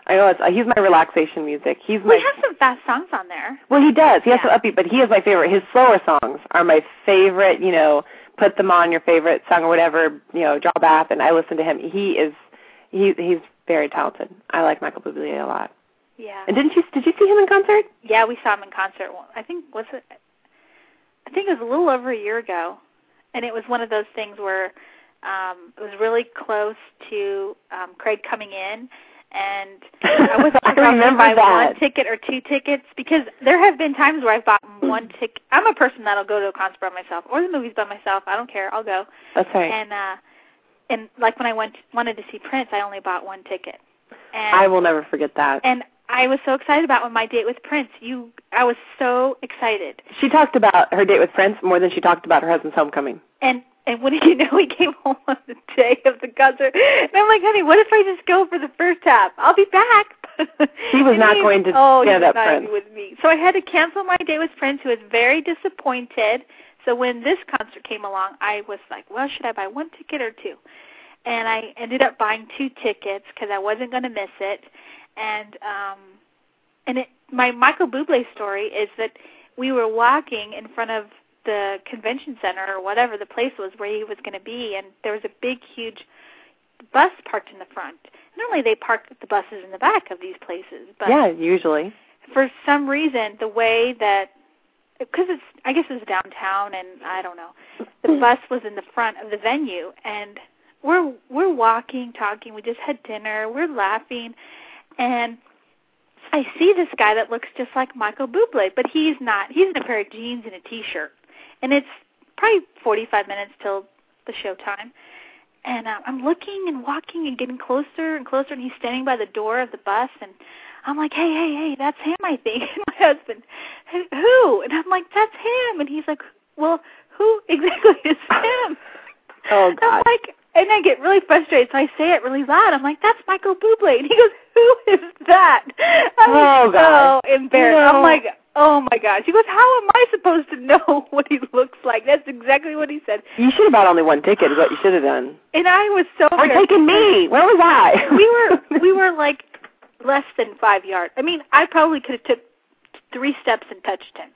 I know it's. He's my relaxation music. He's my. we have some fast songs on there. Well, he does. He has Yeah. some upbeat, but he is my favorite. His slower songs are my favorite. You know, put them on your favorite song or whatever. You know, draw bath, and I listen to him. He is, he he's very talented. I like Michael Bublé a lot. Yeah. And didn't you did you see him in concert? Yeah, we saw him in concert. I think was it? I think it was a little over a year ago, and it was one of those things where um it was really close to um Craig coming in, and I wasn't I was remember buy that. one ticket or two tickets because there have been times where I've bought one ticket. I'm a person that'll go to a concert by myself or the movies by myself. I don't care. I'll go. That's right. And uh and like when I went wanted to see Prince, I only bought one ticket. And I will never forget that. and I was so excited about when my date with Prince. You, I was so excited. She talked about her date with Prince more than she talked about her husband's homecoming. And and what did you know? He came home on the day of the concert, and I'm like, honey, what if I just go for the first half? I'll be back. He was not he, going to oh, stand up not Prince. with me. So I had to cancel my date with Prince, who was very disappointed. So when this concert came along, I was like, well, should I buy one ticket or two? And I ended up buying two tickets because I wasn't going to miss it. And um and it my Michael Bublé story is that we were walking in front of the convention center or whatever the place was where he was going to be and there was a big huge bus parked in the front. Normally they park the buses in the back of these places, but yeah, usually. for some reason the way that because it's I guess it's downtown and I don't know. The bus was in the front of the venue and we're we're walking, talking, we just had dinner, we're laughing and I see this guy that looks just like Michael Bublé, but he's not. He's in a pair of jeans and a t-shirt. And it's probably 45 minutes till the show time. And uh, I'm looking and walking and getting closer and closer and he's standing by the door of the bus and I'm like, hey, hey, hey, that's him, I think. And my husband, who? And I'm like, that's him. And he's like, well, who exactly is him? Oh, God. I'm like, and I get really frustrated, so I say it really loud. I'm like, that's Michael Bublé. And he goes, who is that? I was Oh, God. so embarrassed. No. I'm like, oh, my gosh. He goes, how am I supposed to know what he looks like? That's exactly what he said. You should have bought only one ticket. Is what you should have done. And I was so Or taking me. Where was I? we were we were like less than five yards. I mean, I probably could have took three steps and touched him.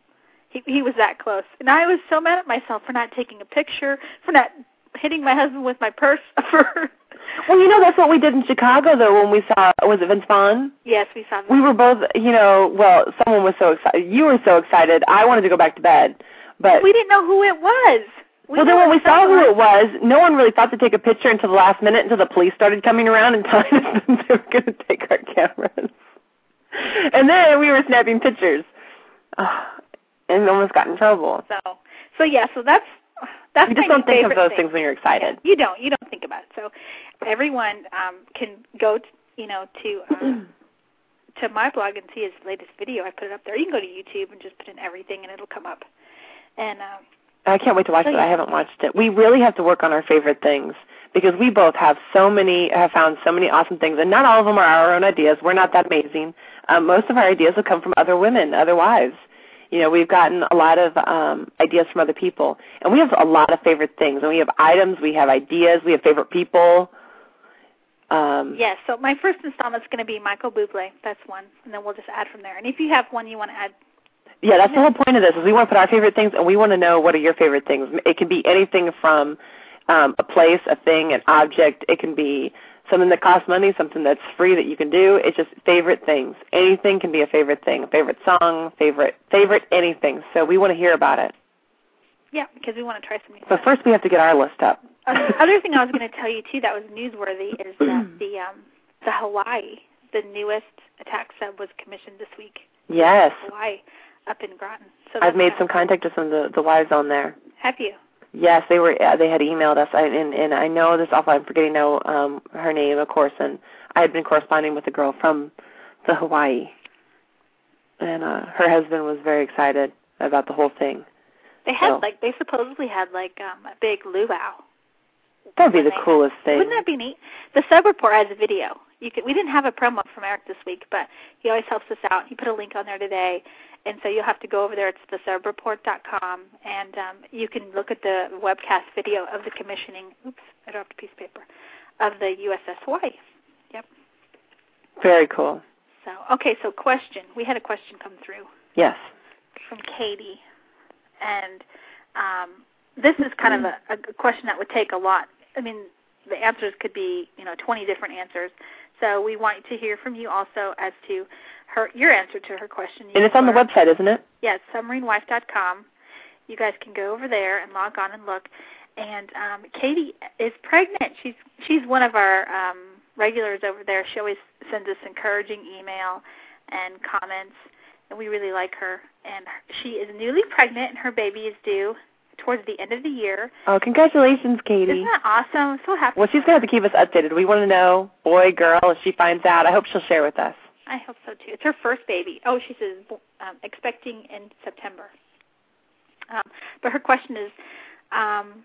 He he was that close, and I was so mad at myself for not taking a picture, for not hitting my husband with my purse. For Well, you know that's what we did in Chicago though when we saw was it Vince Vaughn? yes, we saw. We were both, you know, well, someone was so excited. You were so excited. I wanted to go back to bed. But we didn't know who it was. We well, then when we saw who it was, no one really thought to take a picture until the last minute until the police started coming around and telling us that they were going to take our cameras. And then we were snapping pictures. Oh, and almost got in trouble. So, so yeah, so that's that's You just don't think of those thing. things when you're excited. You don't. You don't think about it. So everyone um, can go, to, you know, to um, to my blog and see his latest video. I put it up there. You can go to YouTube and just put in everything, and it'll come up. And um, I can't wait to watch Oh, it. I haven't watched it. We really have to work on our favorite things because we both have so many have found so many awesome things, and not all of them are our own ideas. We're not that amazing. Um, most of our ideas have come from other women, other wives. You know, we've gotten a lot of um, ideas from other people, and we have a lot of favorite things. And we have items, we have ideas, we have favorite people. Um, yes, so my first installment is going to be Michael Bublé. That's one, and then we'll just add from there. And if you have one you want to add, Yeah, that's the whole point of this. Is we want to put our favorite things, and we want to know what are your favorite things. It can be anything from um, a place, a thing, an object. It can be something that costs money, something that's free that you can do. It's just favorite things. Anything can be a favorite thing. A favorite song, favorite, favorite anything. So we want to hear about it. yeah, because we want to try something. But first, we have to get our list up. Uh, other thing I was going to tell you too that was newsworthy is that the um, the Hawaii, the newest attack sub was commissioned this week. Yes, Hawaii, up in Groton. So I've made some contact with some of the, the wives on there. Have you? Yes, they were. Uh, they had emailed us, I, and and I know this off. I'm forgetting now um, her name, of course. And I had been corresponding with a girl from the Hawaii, and uh, her husband was very excited about the whole thing. They had So- like they supposedly had like um, a big luau. That'd be the had- coolest thing. Wouldn't that be neat? The sub report has a video. You could, we didn't have a promo from Eric this week, but he always helps us out. He put a link on there today, and so you'll have to go over there. It's thesubreport.com, and um, you can look at the webcast video of the commissioning. Oops, I dropped a piece of paper of the USS Hawaii. Yep. Very cool. So okay, so question. We had a question come through Yes. from Katie, and um, this is kind of a, a question that would take a lot. I mean, the answers could be you know 20 different answers. So we want to hear from you also as to her your answer to her question. And it's on the website, isn't it? Yes, submarinewife.com. You guys can go over there and log on and look. And um, Katie is pregnant. She's she's one of our um, regulars over there. She always sends us encouraging email and comments, and we really like her. And she is newly pregnant, and her baby is due towards the end of the year. Oh, congratulations, Katie. Isn't that awesome? I'm so happy. Well, she's gonna have to keep us updated. We want to know, boy, girl, if she finds out. I hope she'll share with us. I hope so too. It's her first baby. Oh, she says um, expecting in September. Um, but her question is, um,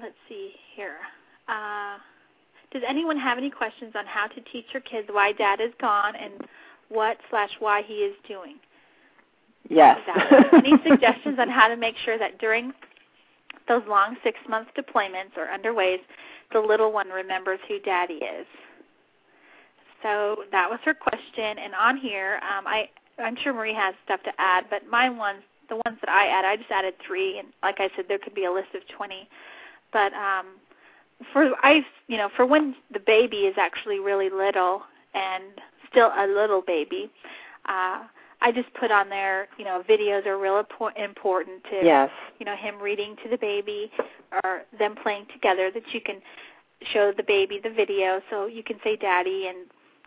let's see here. Uh, Does anyone have any questions on how to teach your kids why dad is gone and what slash why he is doing? Yes. Any suggestions on how to make sure that during those long six month deployments or underways, the little one remembers who daddy is? So that was her question. And on here, um, I I'm sure Marie has stuff to add, but my ones, the ones that I add, I just added three, and like I said, there could be a list of twenty. But um, for I, you know, for when the baby is actually really little and still a little baby, uh, I just put on there, you know, videos are real important to, yes. you know, him reading to the baby or them playing together that you can show the baby the video so you can say daddy and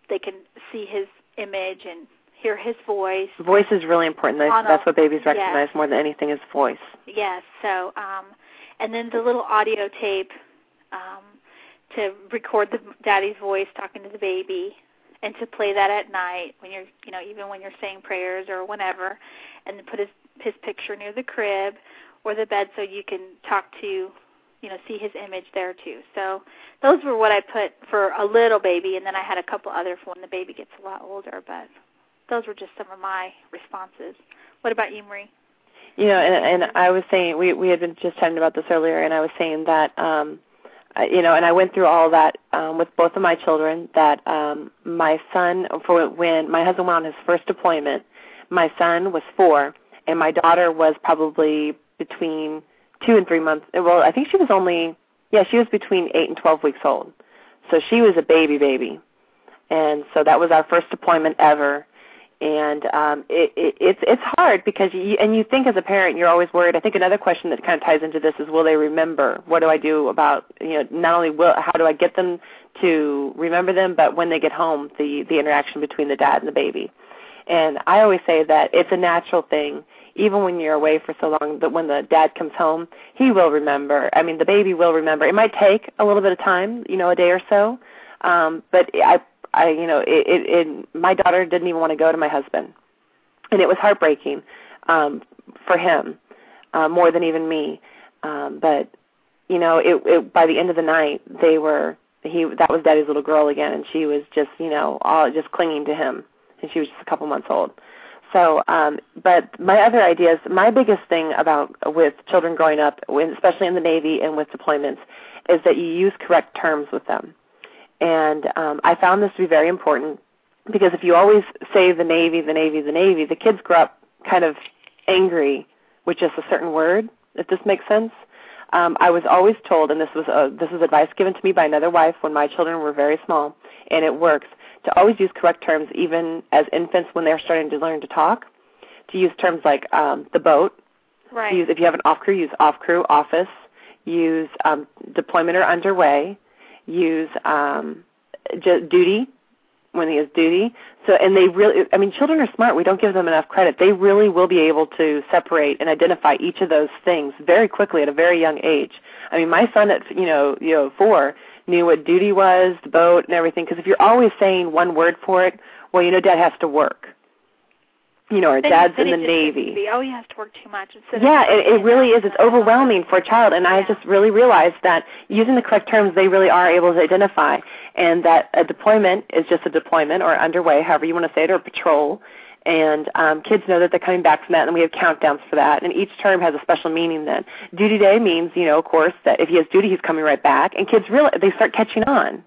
they can see his image and hear his voice. Voice is really important. That's, that's what babies recognize yes. more than anything is voice. Yes. So, um, and then the little audio tape um, to record the daddy's voice talking to the baby, and to play that at night when you're, you know, even when you're saying prayers or whenever, and put his his picture near the crib or the bed so you can talk to you know see his image there too. So those were what i put for a little baby and then i had a couple other for when the baby gets a lot older but those were just some of my responses. What about you marie? You know and and i was saying we we had been just talking about this earlier and i was saying that um you know and i went through all that um with both of my children that um my son for when my husband went on his first deployment my son was four and my daughter was probably between two and three months. Well, I think she was only yeah, she was between eight and twelve weeks old, so she was a baby baby, and so that was our first deployment ever. And um, it, it, it's it's hard because you and you think as a parent you're always worried. I think another question that kind of ties into this is will they remember? What do I do about you know not only will how do I get them to remember them, but when they get home the the interaction between the dad and the baby. And I always say that it's a natural thing even when you're away for so long that when the dad comes home, he will remember. I mean, the baby will remember. It might take a little bit of time, you know, a day or so. Um, but I, I, you know, it, it, it, my daughter didn't even want to go to my husband, and it was heartbreaking um, for him uh, more than even me. Um, but you know, it, it by the end of the night, they were he that was Daddy's little girl again, and she was just you know all just clinging to him, and she was just a couple months old. So, um, but my other ideas, my biggest thing about with children growing up, especially in the Navy and with deployments, is that you use correct terms with them. And um, I found this to be very important because if you always say the Navy, the Navy, the Navy, the kids grow up kind of angry with just a certain word. If this makes sense. Um, I was always told, and this was uh, this was advice given to me by another wife when my children were very small, and it works to always use correct terms even as infants when they're starting to learn to talk. To use terms like um, the boat. Right. Use if you have an off crew, use off crew, office. Use um, deployment or underway. Use um, j- duty when he has duty. So, and they really, I mean, children are smart. We don't give them enough credit. They really will be able to separate and identify each of those things very quickly at a very young age. I mean, my son at you know you know four knew what duty was, the boat, and everything. Because if you're always saying one word for it, well, you know, Dad has to work. You know, our then, Dad's then in the Navy. Be, oh, he has to work too much. Instead yeah, of it, it really is. It's overwhelming for a child, and yeah. I just really realized that using the correct terms, they really are able to identify, and that a deployment is just a deployment or underway, however you want to say it, or patrol. And um, kids know that they're coming back from that, and we have countdowns for that. And each term has a special meaning. Then duty day means, you know, of course, that if he has duty, he's coming right back. And kids really they start catching on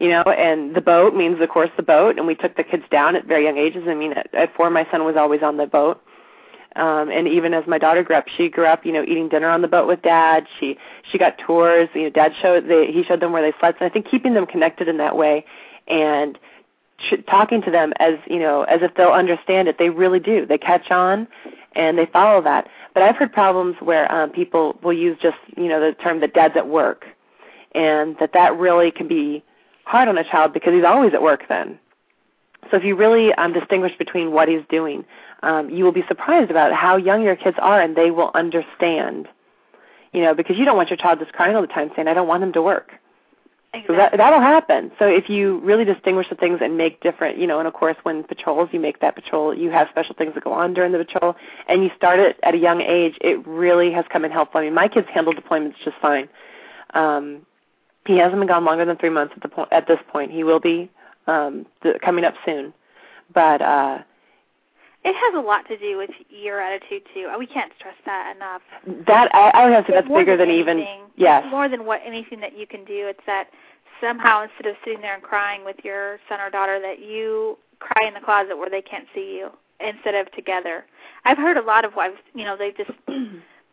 you know, and the boat means, of course, the boat. And we took the kids down at very young ages. I mean, at, at four, my son was always on the boat. Um, and even as my daughter grew up, she grew up, you know, eating dinner on the boat with dad. She she got tours. You know, dad showed they, he showed them where they slept. And I think keeping them connected in that way, and ch- talking to them as you know, as if they'll understand it. They really do. They catch on, and they follow that. But I've heard problems where um, people will use just you know the term that dad's at work, and that that really can be hard on a child because he's always at work then. So if you really um, distinguish between what he's doing, um, you will be surprised about how young your kids are, and they will understand. You know, because you don't want your child just crying all the time saying, "I don't want him to work." Exactly. So that that'll happen. So if you really distinguish the things and make different, you know, and of course when patrols, you make that patrol, you have special things that go on during the patrol, and you start it at a young age. It really has come in helpful. I mean, my kids handle deployments just fine. Um, He hasn't been gone longer than three months at the point. At this point, he will be um, the, coming up soon. But uh, it has a lot to do with your attitude too. We can't stress that enough. That I, I would have to say that's bigger than, than even anything, yes. More than what anything that you can do. It's that somehow instead of sitting there and crying with your son or daughter, that you cry in the closet where they can't see you instead of together. I've heard a lot of wives, you know, they just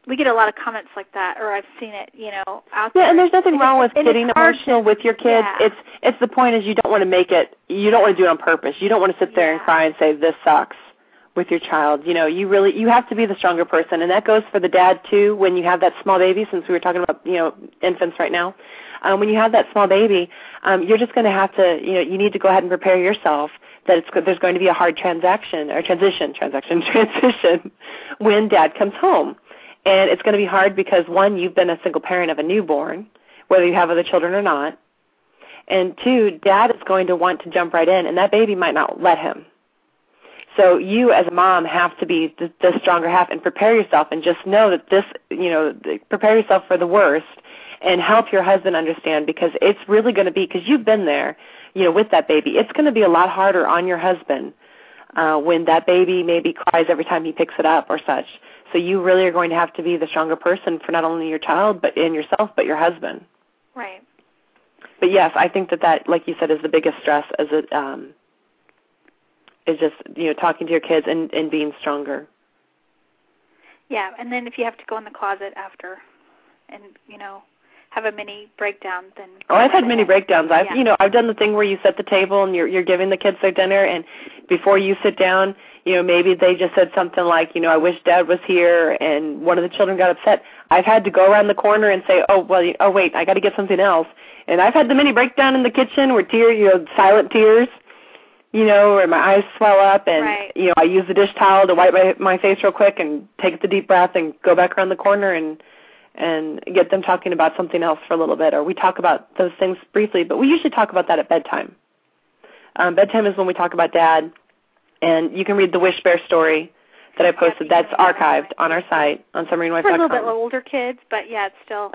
we get a lot of comments like that, or I've seen it, you know, out Yeah, there. and there's nothing wrong with and getting emotional with your kids. yeah. It's it's the point is you don't want to make it. You don't want to do it on purpose. You don't want to sit there and cry and say this sucks with your child. You know, you really you have to be the stronger person, and that goes for the dad too. When you have that small baby, since we were talking about you know infants right now, um, when you have that small baby, um, you're just going to have to you know you need to go ahead and prepare yourself that it's there's going to be a hard transaction or transition transaction transition when dad comes home. And it's going to be hard because one, you've been a single parent of a newborn, whether you have other children or not. And two, dad is going to want to jump right in, and that baby might not let him. So you, as a mom, have to be the, the stronger half and prepare yourself, and just know that this, you know, prepare yourself for the worst, and help your husband understand because it's really going to be because you've been there, you know, with that baby. It's going to be a lot harder on your husband uh, when that baby maybe cries every time he picks it up or such. So you really are going to have to be the stronger person for not only your child but in yourself, but your husband. Right. But yes, I think that that, like you said, is the biggest stress. As it um, is just you know talking to your kids and and being stronger. Yeah, and then if you have to go in the closet after, and you know, have a mini breakdown, then. Oh, I've had many breakdowns. I've Yeah. you know I've done the thing where you set the table and you're you're giving the kids their dinner, and before you sit down, you know maybe they just said something like you know I wish Dad was here, and one of the children got upset. I've had to go around the corner and say, oh well, you, oh wait, I got to get something else, and I've had the mini breakdown in the kitchen where tears, you know, silent tears. You know, where my eyes swell up, and Right. you know, I use the dish towel to wipe my my face real quick, and take the deep breath, and go back around the corner, and and get them talking about something else for a little bit, or we talk about those things briefly, but we usually talk about that at bedtime. Um, bedtime is when we talk about dad, and you can read the Wish Bear story that I posted. That's archived on our site on For a little bit older kids, but yeah, it's still.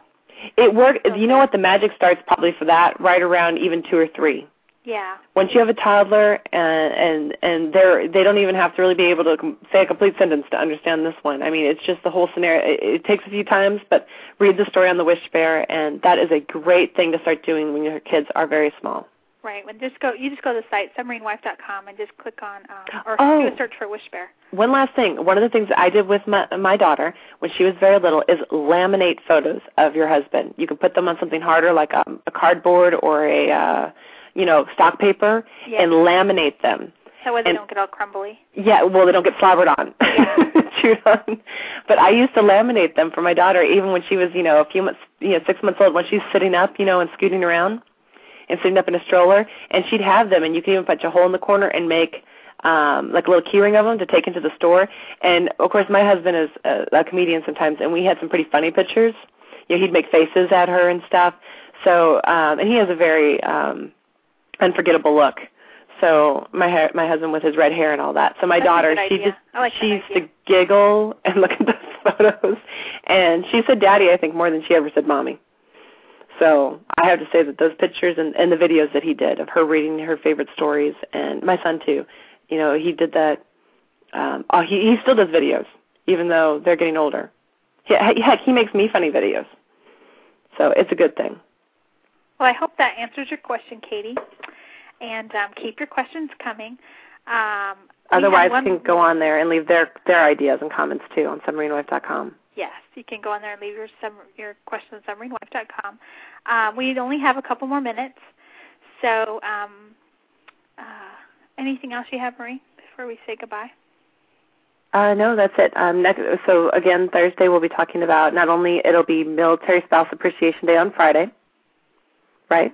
It worked. You know what? The magic starts probably for that right around even two or three. Yeah. Once you have a toddler and and and they're they don't even have to really be able to com- say a complete sentence to understand this one. I mean, it's just the whole scenario. It, it takes a few times, but read the story on the Wish Bear, and that is a great thing to start doing when your kids are very small. Right. When just go, you just go to the site submarinewife.com and just click on um, or Oh. do a search for Wish Bear. One last thing. One of the things that I did with my my daughter when she was very little is laminate photos of your husband. You can put them on something harder like um, a cardboard or a uh, you know stock paper Yeah. and laminate them. That way they and- don't get all crumbly. Yeah, well, they don't get slobbered on, chewed on. But I used to laminate them for my daughter, even when she was, you know, a few months, you know, six months old, when she's sitting up, you know, and scooting around, and sitting up in a stroller, and she'd have them, and you could even punch a hole in the corner and make um like a little keyring of them to take into the store. And of course, my husband is a, a comedian sometimes, and we had some pretty funny pictures. You know, he'd make faces at her and stuff. So, um and he has a very um unforgettable look. So my hair, my husband with his red hair and all that. So my That's daughter, she idea. just like she used idea. to giggle and look at the photos, and she said "daddy" I think more than she ever said "mommy." So I have to say that those pictures and, and the videos that he did of her reading her favorite stories, and my son too, you know, he did that. Um, oh, he he still does videos, even though they're getting older. He, heck, he makes me funny videos. So it's a good thing. Well, I hope that answers your question, Katie. And um, keep your questions coming. Um, Otherwise, one- can go on there and leave their their ideas and comments too on submarinewife.com. Yes, you can go on there and leave your sum, your questions on submarinewife.com. Um, we only have a couple more minutes, so um, uh, anything else you have, Marie, before we say goodbye? Uh, no, that's it. Um, next, so again, Thursday we'll be talking about not only it'll be Military Spouse Appreciation Day on Friday, right?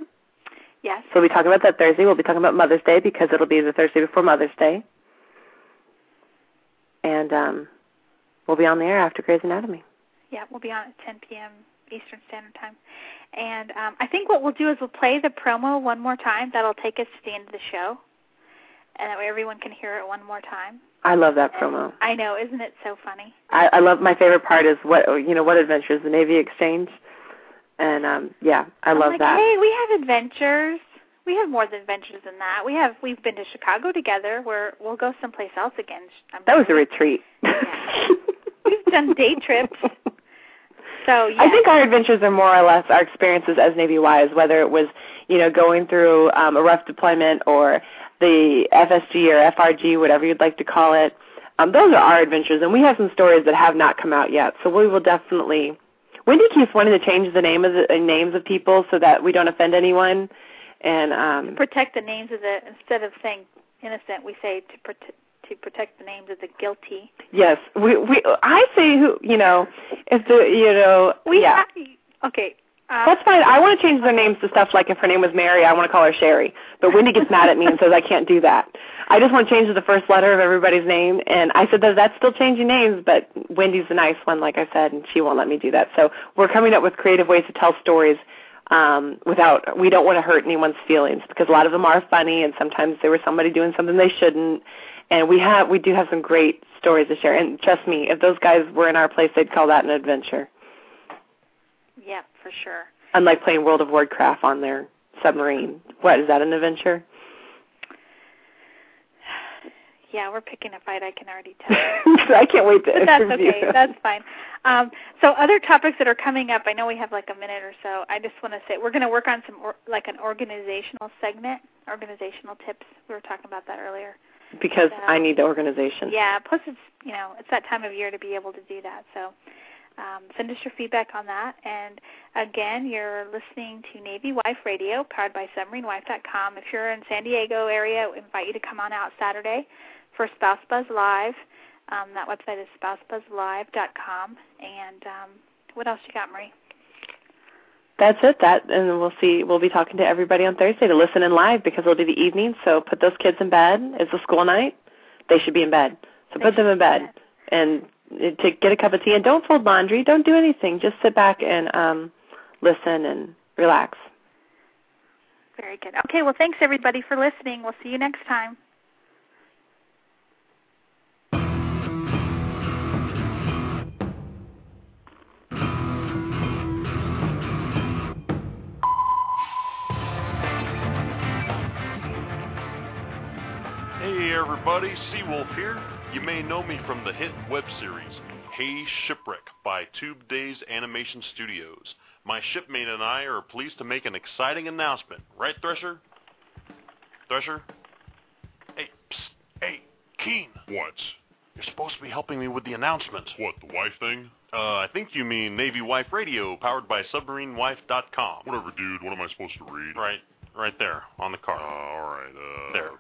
Yes. So we'll be talking about that Thursday. We'll be talking about Mother's Day because it'll be the Thursday before Mother's Day, and um, we'll be on the air after Grey's Anatomy. Yeah, we'll be on at 10 p.m. Eastern Standard Time. And um, I think what we'll do is we'll play the promo one more time. That'll take us to the end of the show, and that way everyone can hear it one more time. I love that promo. I know, isn't it so funny? I, I love my favorite part is what you know what adventures the Navy Exchange. And um yeah, I I'm love like, that. Hey, we have adventures. We have more than adventures than that. We have we've been to Chicago together. We're we'll go someplace else again. I'm That was a retreat. Yeah. We've done day trips. So yeah. I think our adventures are more or less our experiences as Navy wives, whether it was, you know, going through um, a rough deployment or the FSG or FRG, whatever you'd like to call it. Um, those are our adventures, and we have some stories that have not come out yet. So we will definitely. Wendy keeps wanting to change the name of the uh, names of people so that we don't offend anyone, and um, protect the names of the instead of saying innocent, we say to protect to protect the names of the guilty. yes, we we I say who you know if the you know We yeah. okay. That's fine. I want to change their names to stuff like if her name was Mary, I want to call her Sherry. But Wendy gets mad at me and says I can't do that. I just want to change the first letter of everybody's name. And I said that that's still changing names, but Wendy's the nice one, like I said, and she won't let me do that. So we're coming up with creative ways to tell stories um, without. We don't want to hurt anyone's feelings because a lot of them are funny, and sometimes there was somebody doing something they shouldn't. And we have we do have some great stories to share. And trust me, if those guys were in our place, they'd call that an adventure for sure. unlike playing World of Warcraft on their submarine. What is that an adventure? Yeah, we're picking a fight. I can already tell. I can't wait to but that's okay. them. That's fine. Um, so other topics that are coming up. I know we have like a minute or so. I just want to say we're going to work on some or, like an organizational segment, organizational tips. We were talking about that earlier. because I need the organization. Yeah. Plus, it's you know it's that time of year to be able to do that. So. Um, send us your feedback on that. And again, you're listening to Navy Wife Radio, powered by SubmarineWife.com. If you're in San Diego area, we invite you to come on out Saturday for Spouse Buzz Live. Um, that website is spousebuzzlive.com. And um, what else you got, Marie? That's it. That and we'll see. We'll be talking to everybody on Thursday to listen in live because it'll be the evening. So put those kids in bed. It's a school night. They should be in bed. So They put them in be in bed and to get a cup of tea and don't fold laundry. Don't do anything. Just sit back and um, listen and relax. Very good. Okay, well, thanks everybody for listening. We'll see you next time. Hey everybody, Seawolf here. You may know me from the hit web series Hey Shipwreck by Tube Daze Animation Studios. My shipmate and I are pleased to make an exciting announcement. Right, Thresher? Thresher? Hey, psst, hey, Keen. What? You're supposed to be helping me with the announcement. What, the wife thing? Uh, I think you mean Navy Wife Radio, powered by SubmarineWife.com. Whatever, dude. What am I supposed to read? Right, right there on the Uh, card. alright, uh... There.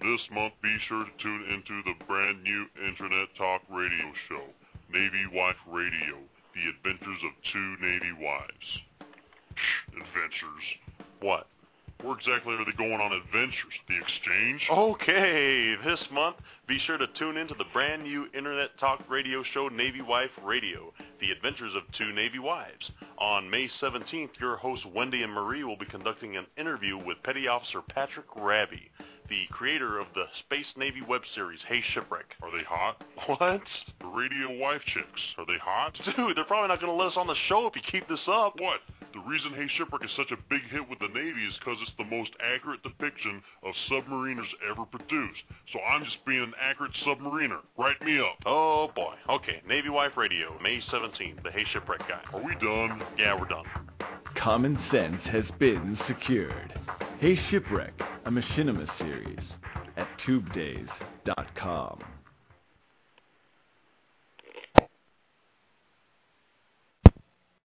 This month, be sure to tune into the brand new Internet Talk radio show, Navy Wife Radio, The Adventures of Two Navy Wives. Adventures. What? Where exactly are they going on adventures? The exchange? Okay, this month, be sure to tune into the brand new internet talk radio show Navy Wife Radio, The Adventures of Two Navy Wives. On May 17th, your hosts Wendy and Marie will be conducting an interview with Petty Officer Patrick Raby, the creator of the Space Navy web series Hey Shipwreck. Are they hot? What? The radio wife chicks. Are they hot? Dude, they're probably not going to let us on the show if you keep this up. What? The reason Hey Shipwreck is such a big hit with the Navy is because it's the most accurate depiction of submariners ever produced. So I'm just being an accurate submariner. Write me up. Oh boy. Okay, Navy Wife Radio, May 17th, the Hey Shipwreck guy. Are we done? Yeah, we're done. Common sense has been secured. Hey Shipwreck, a machinima series at tubedaze.com.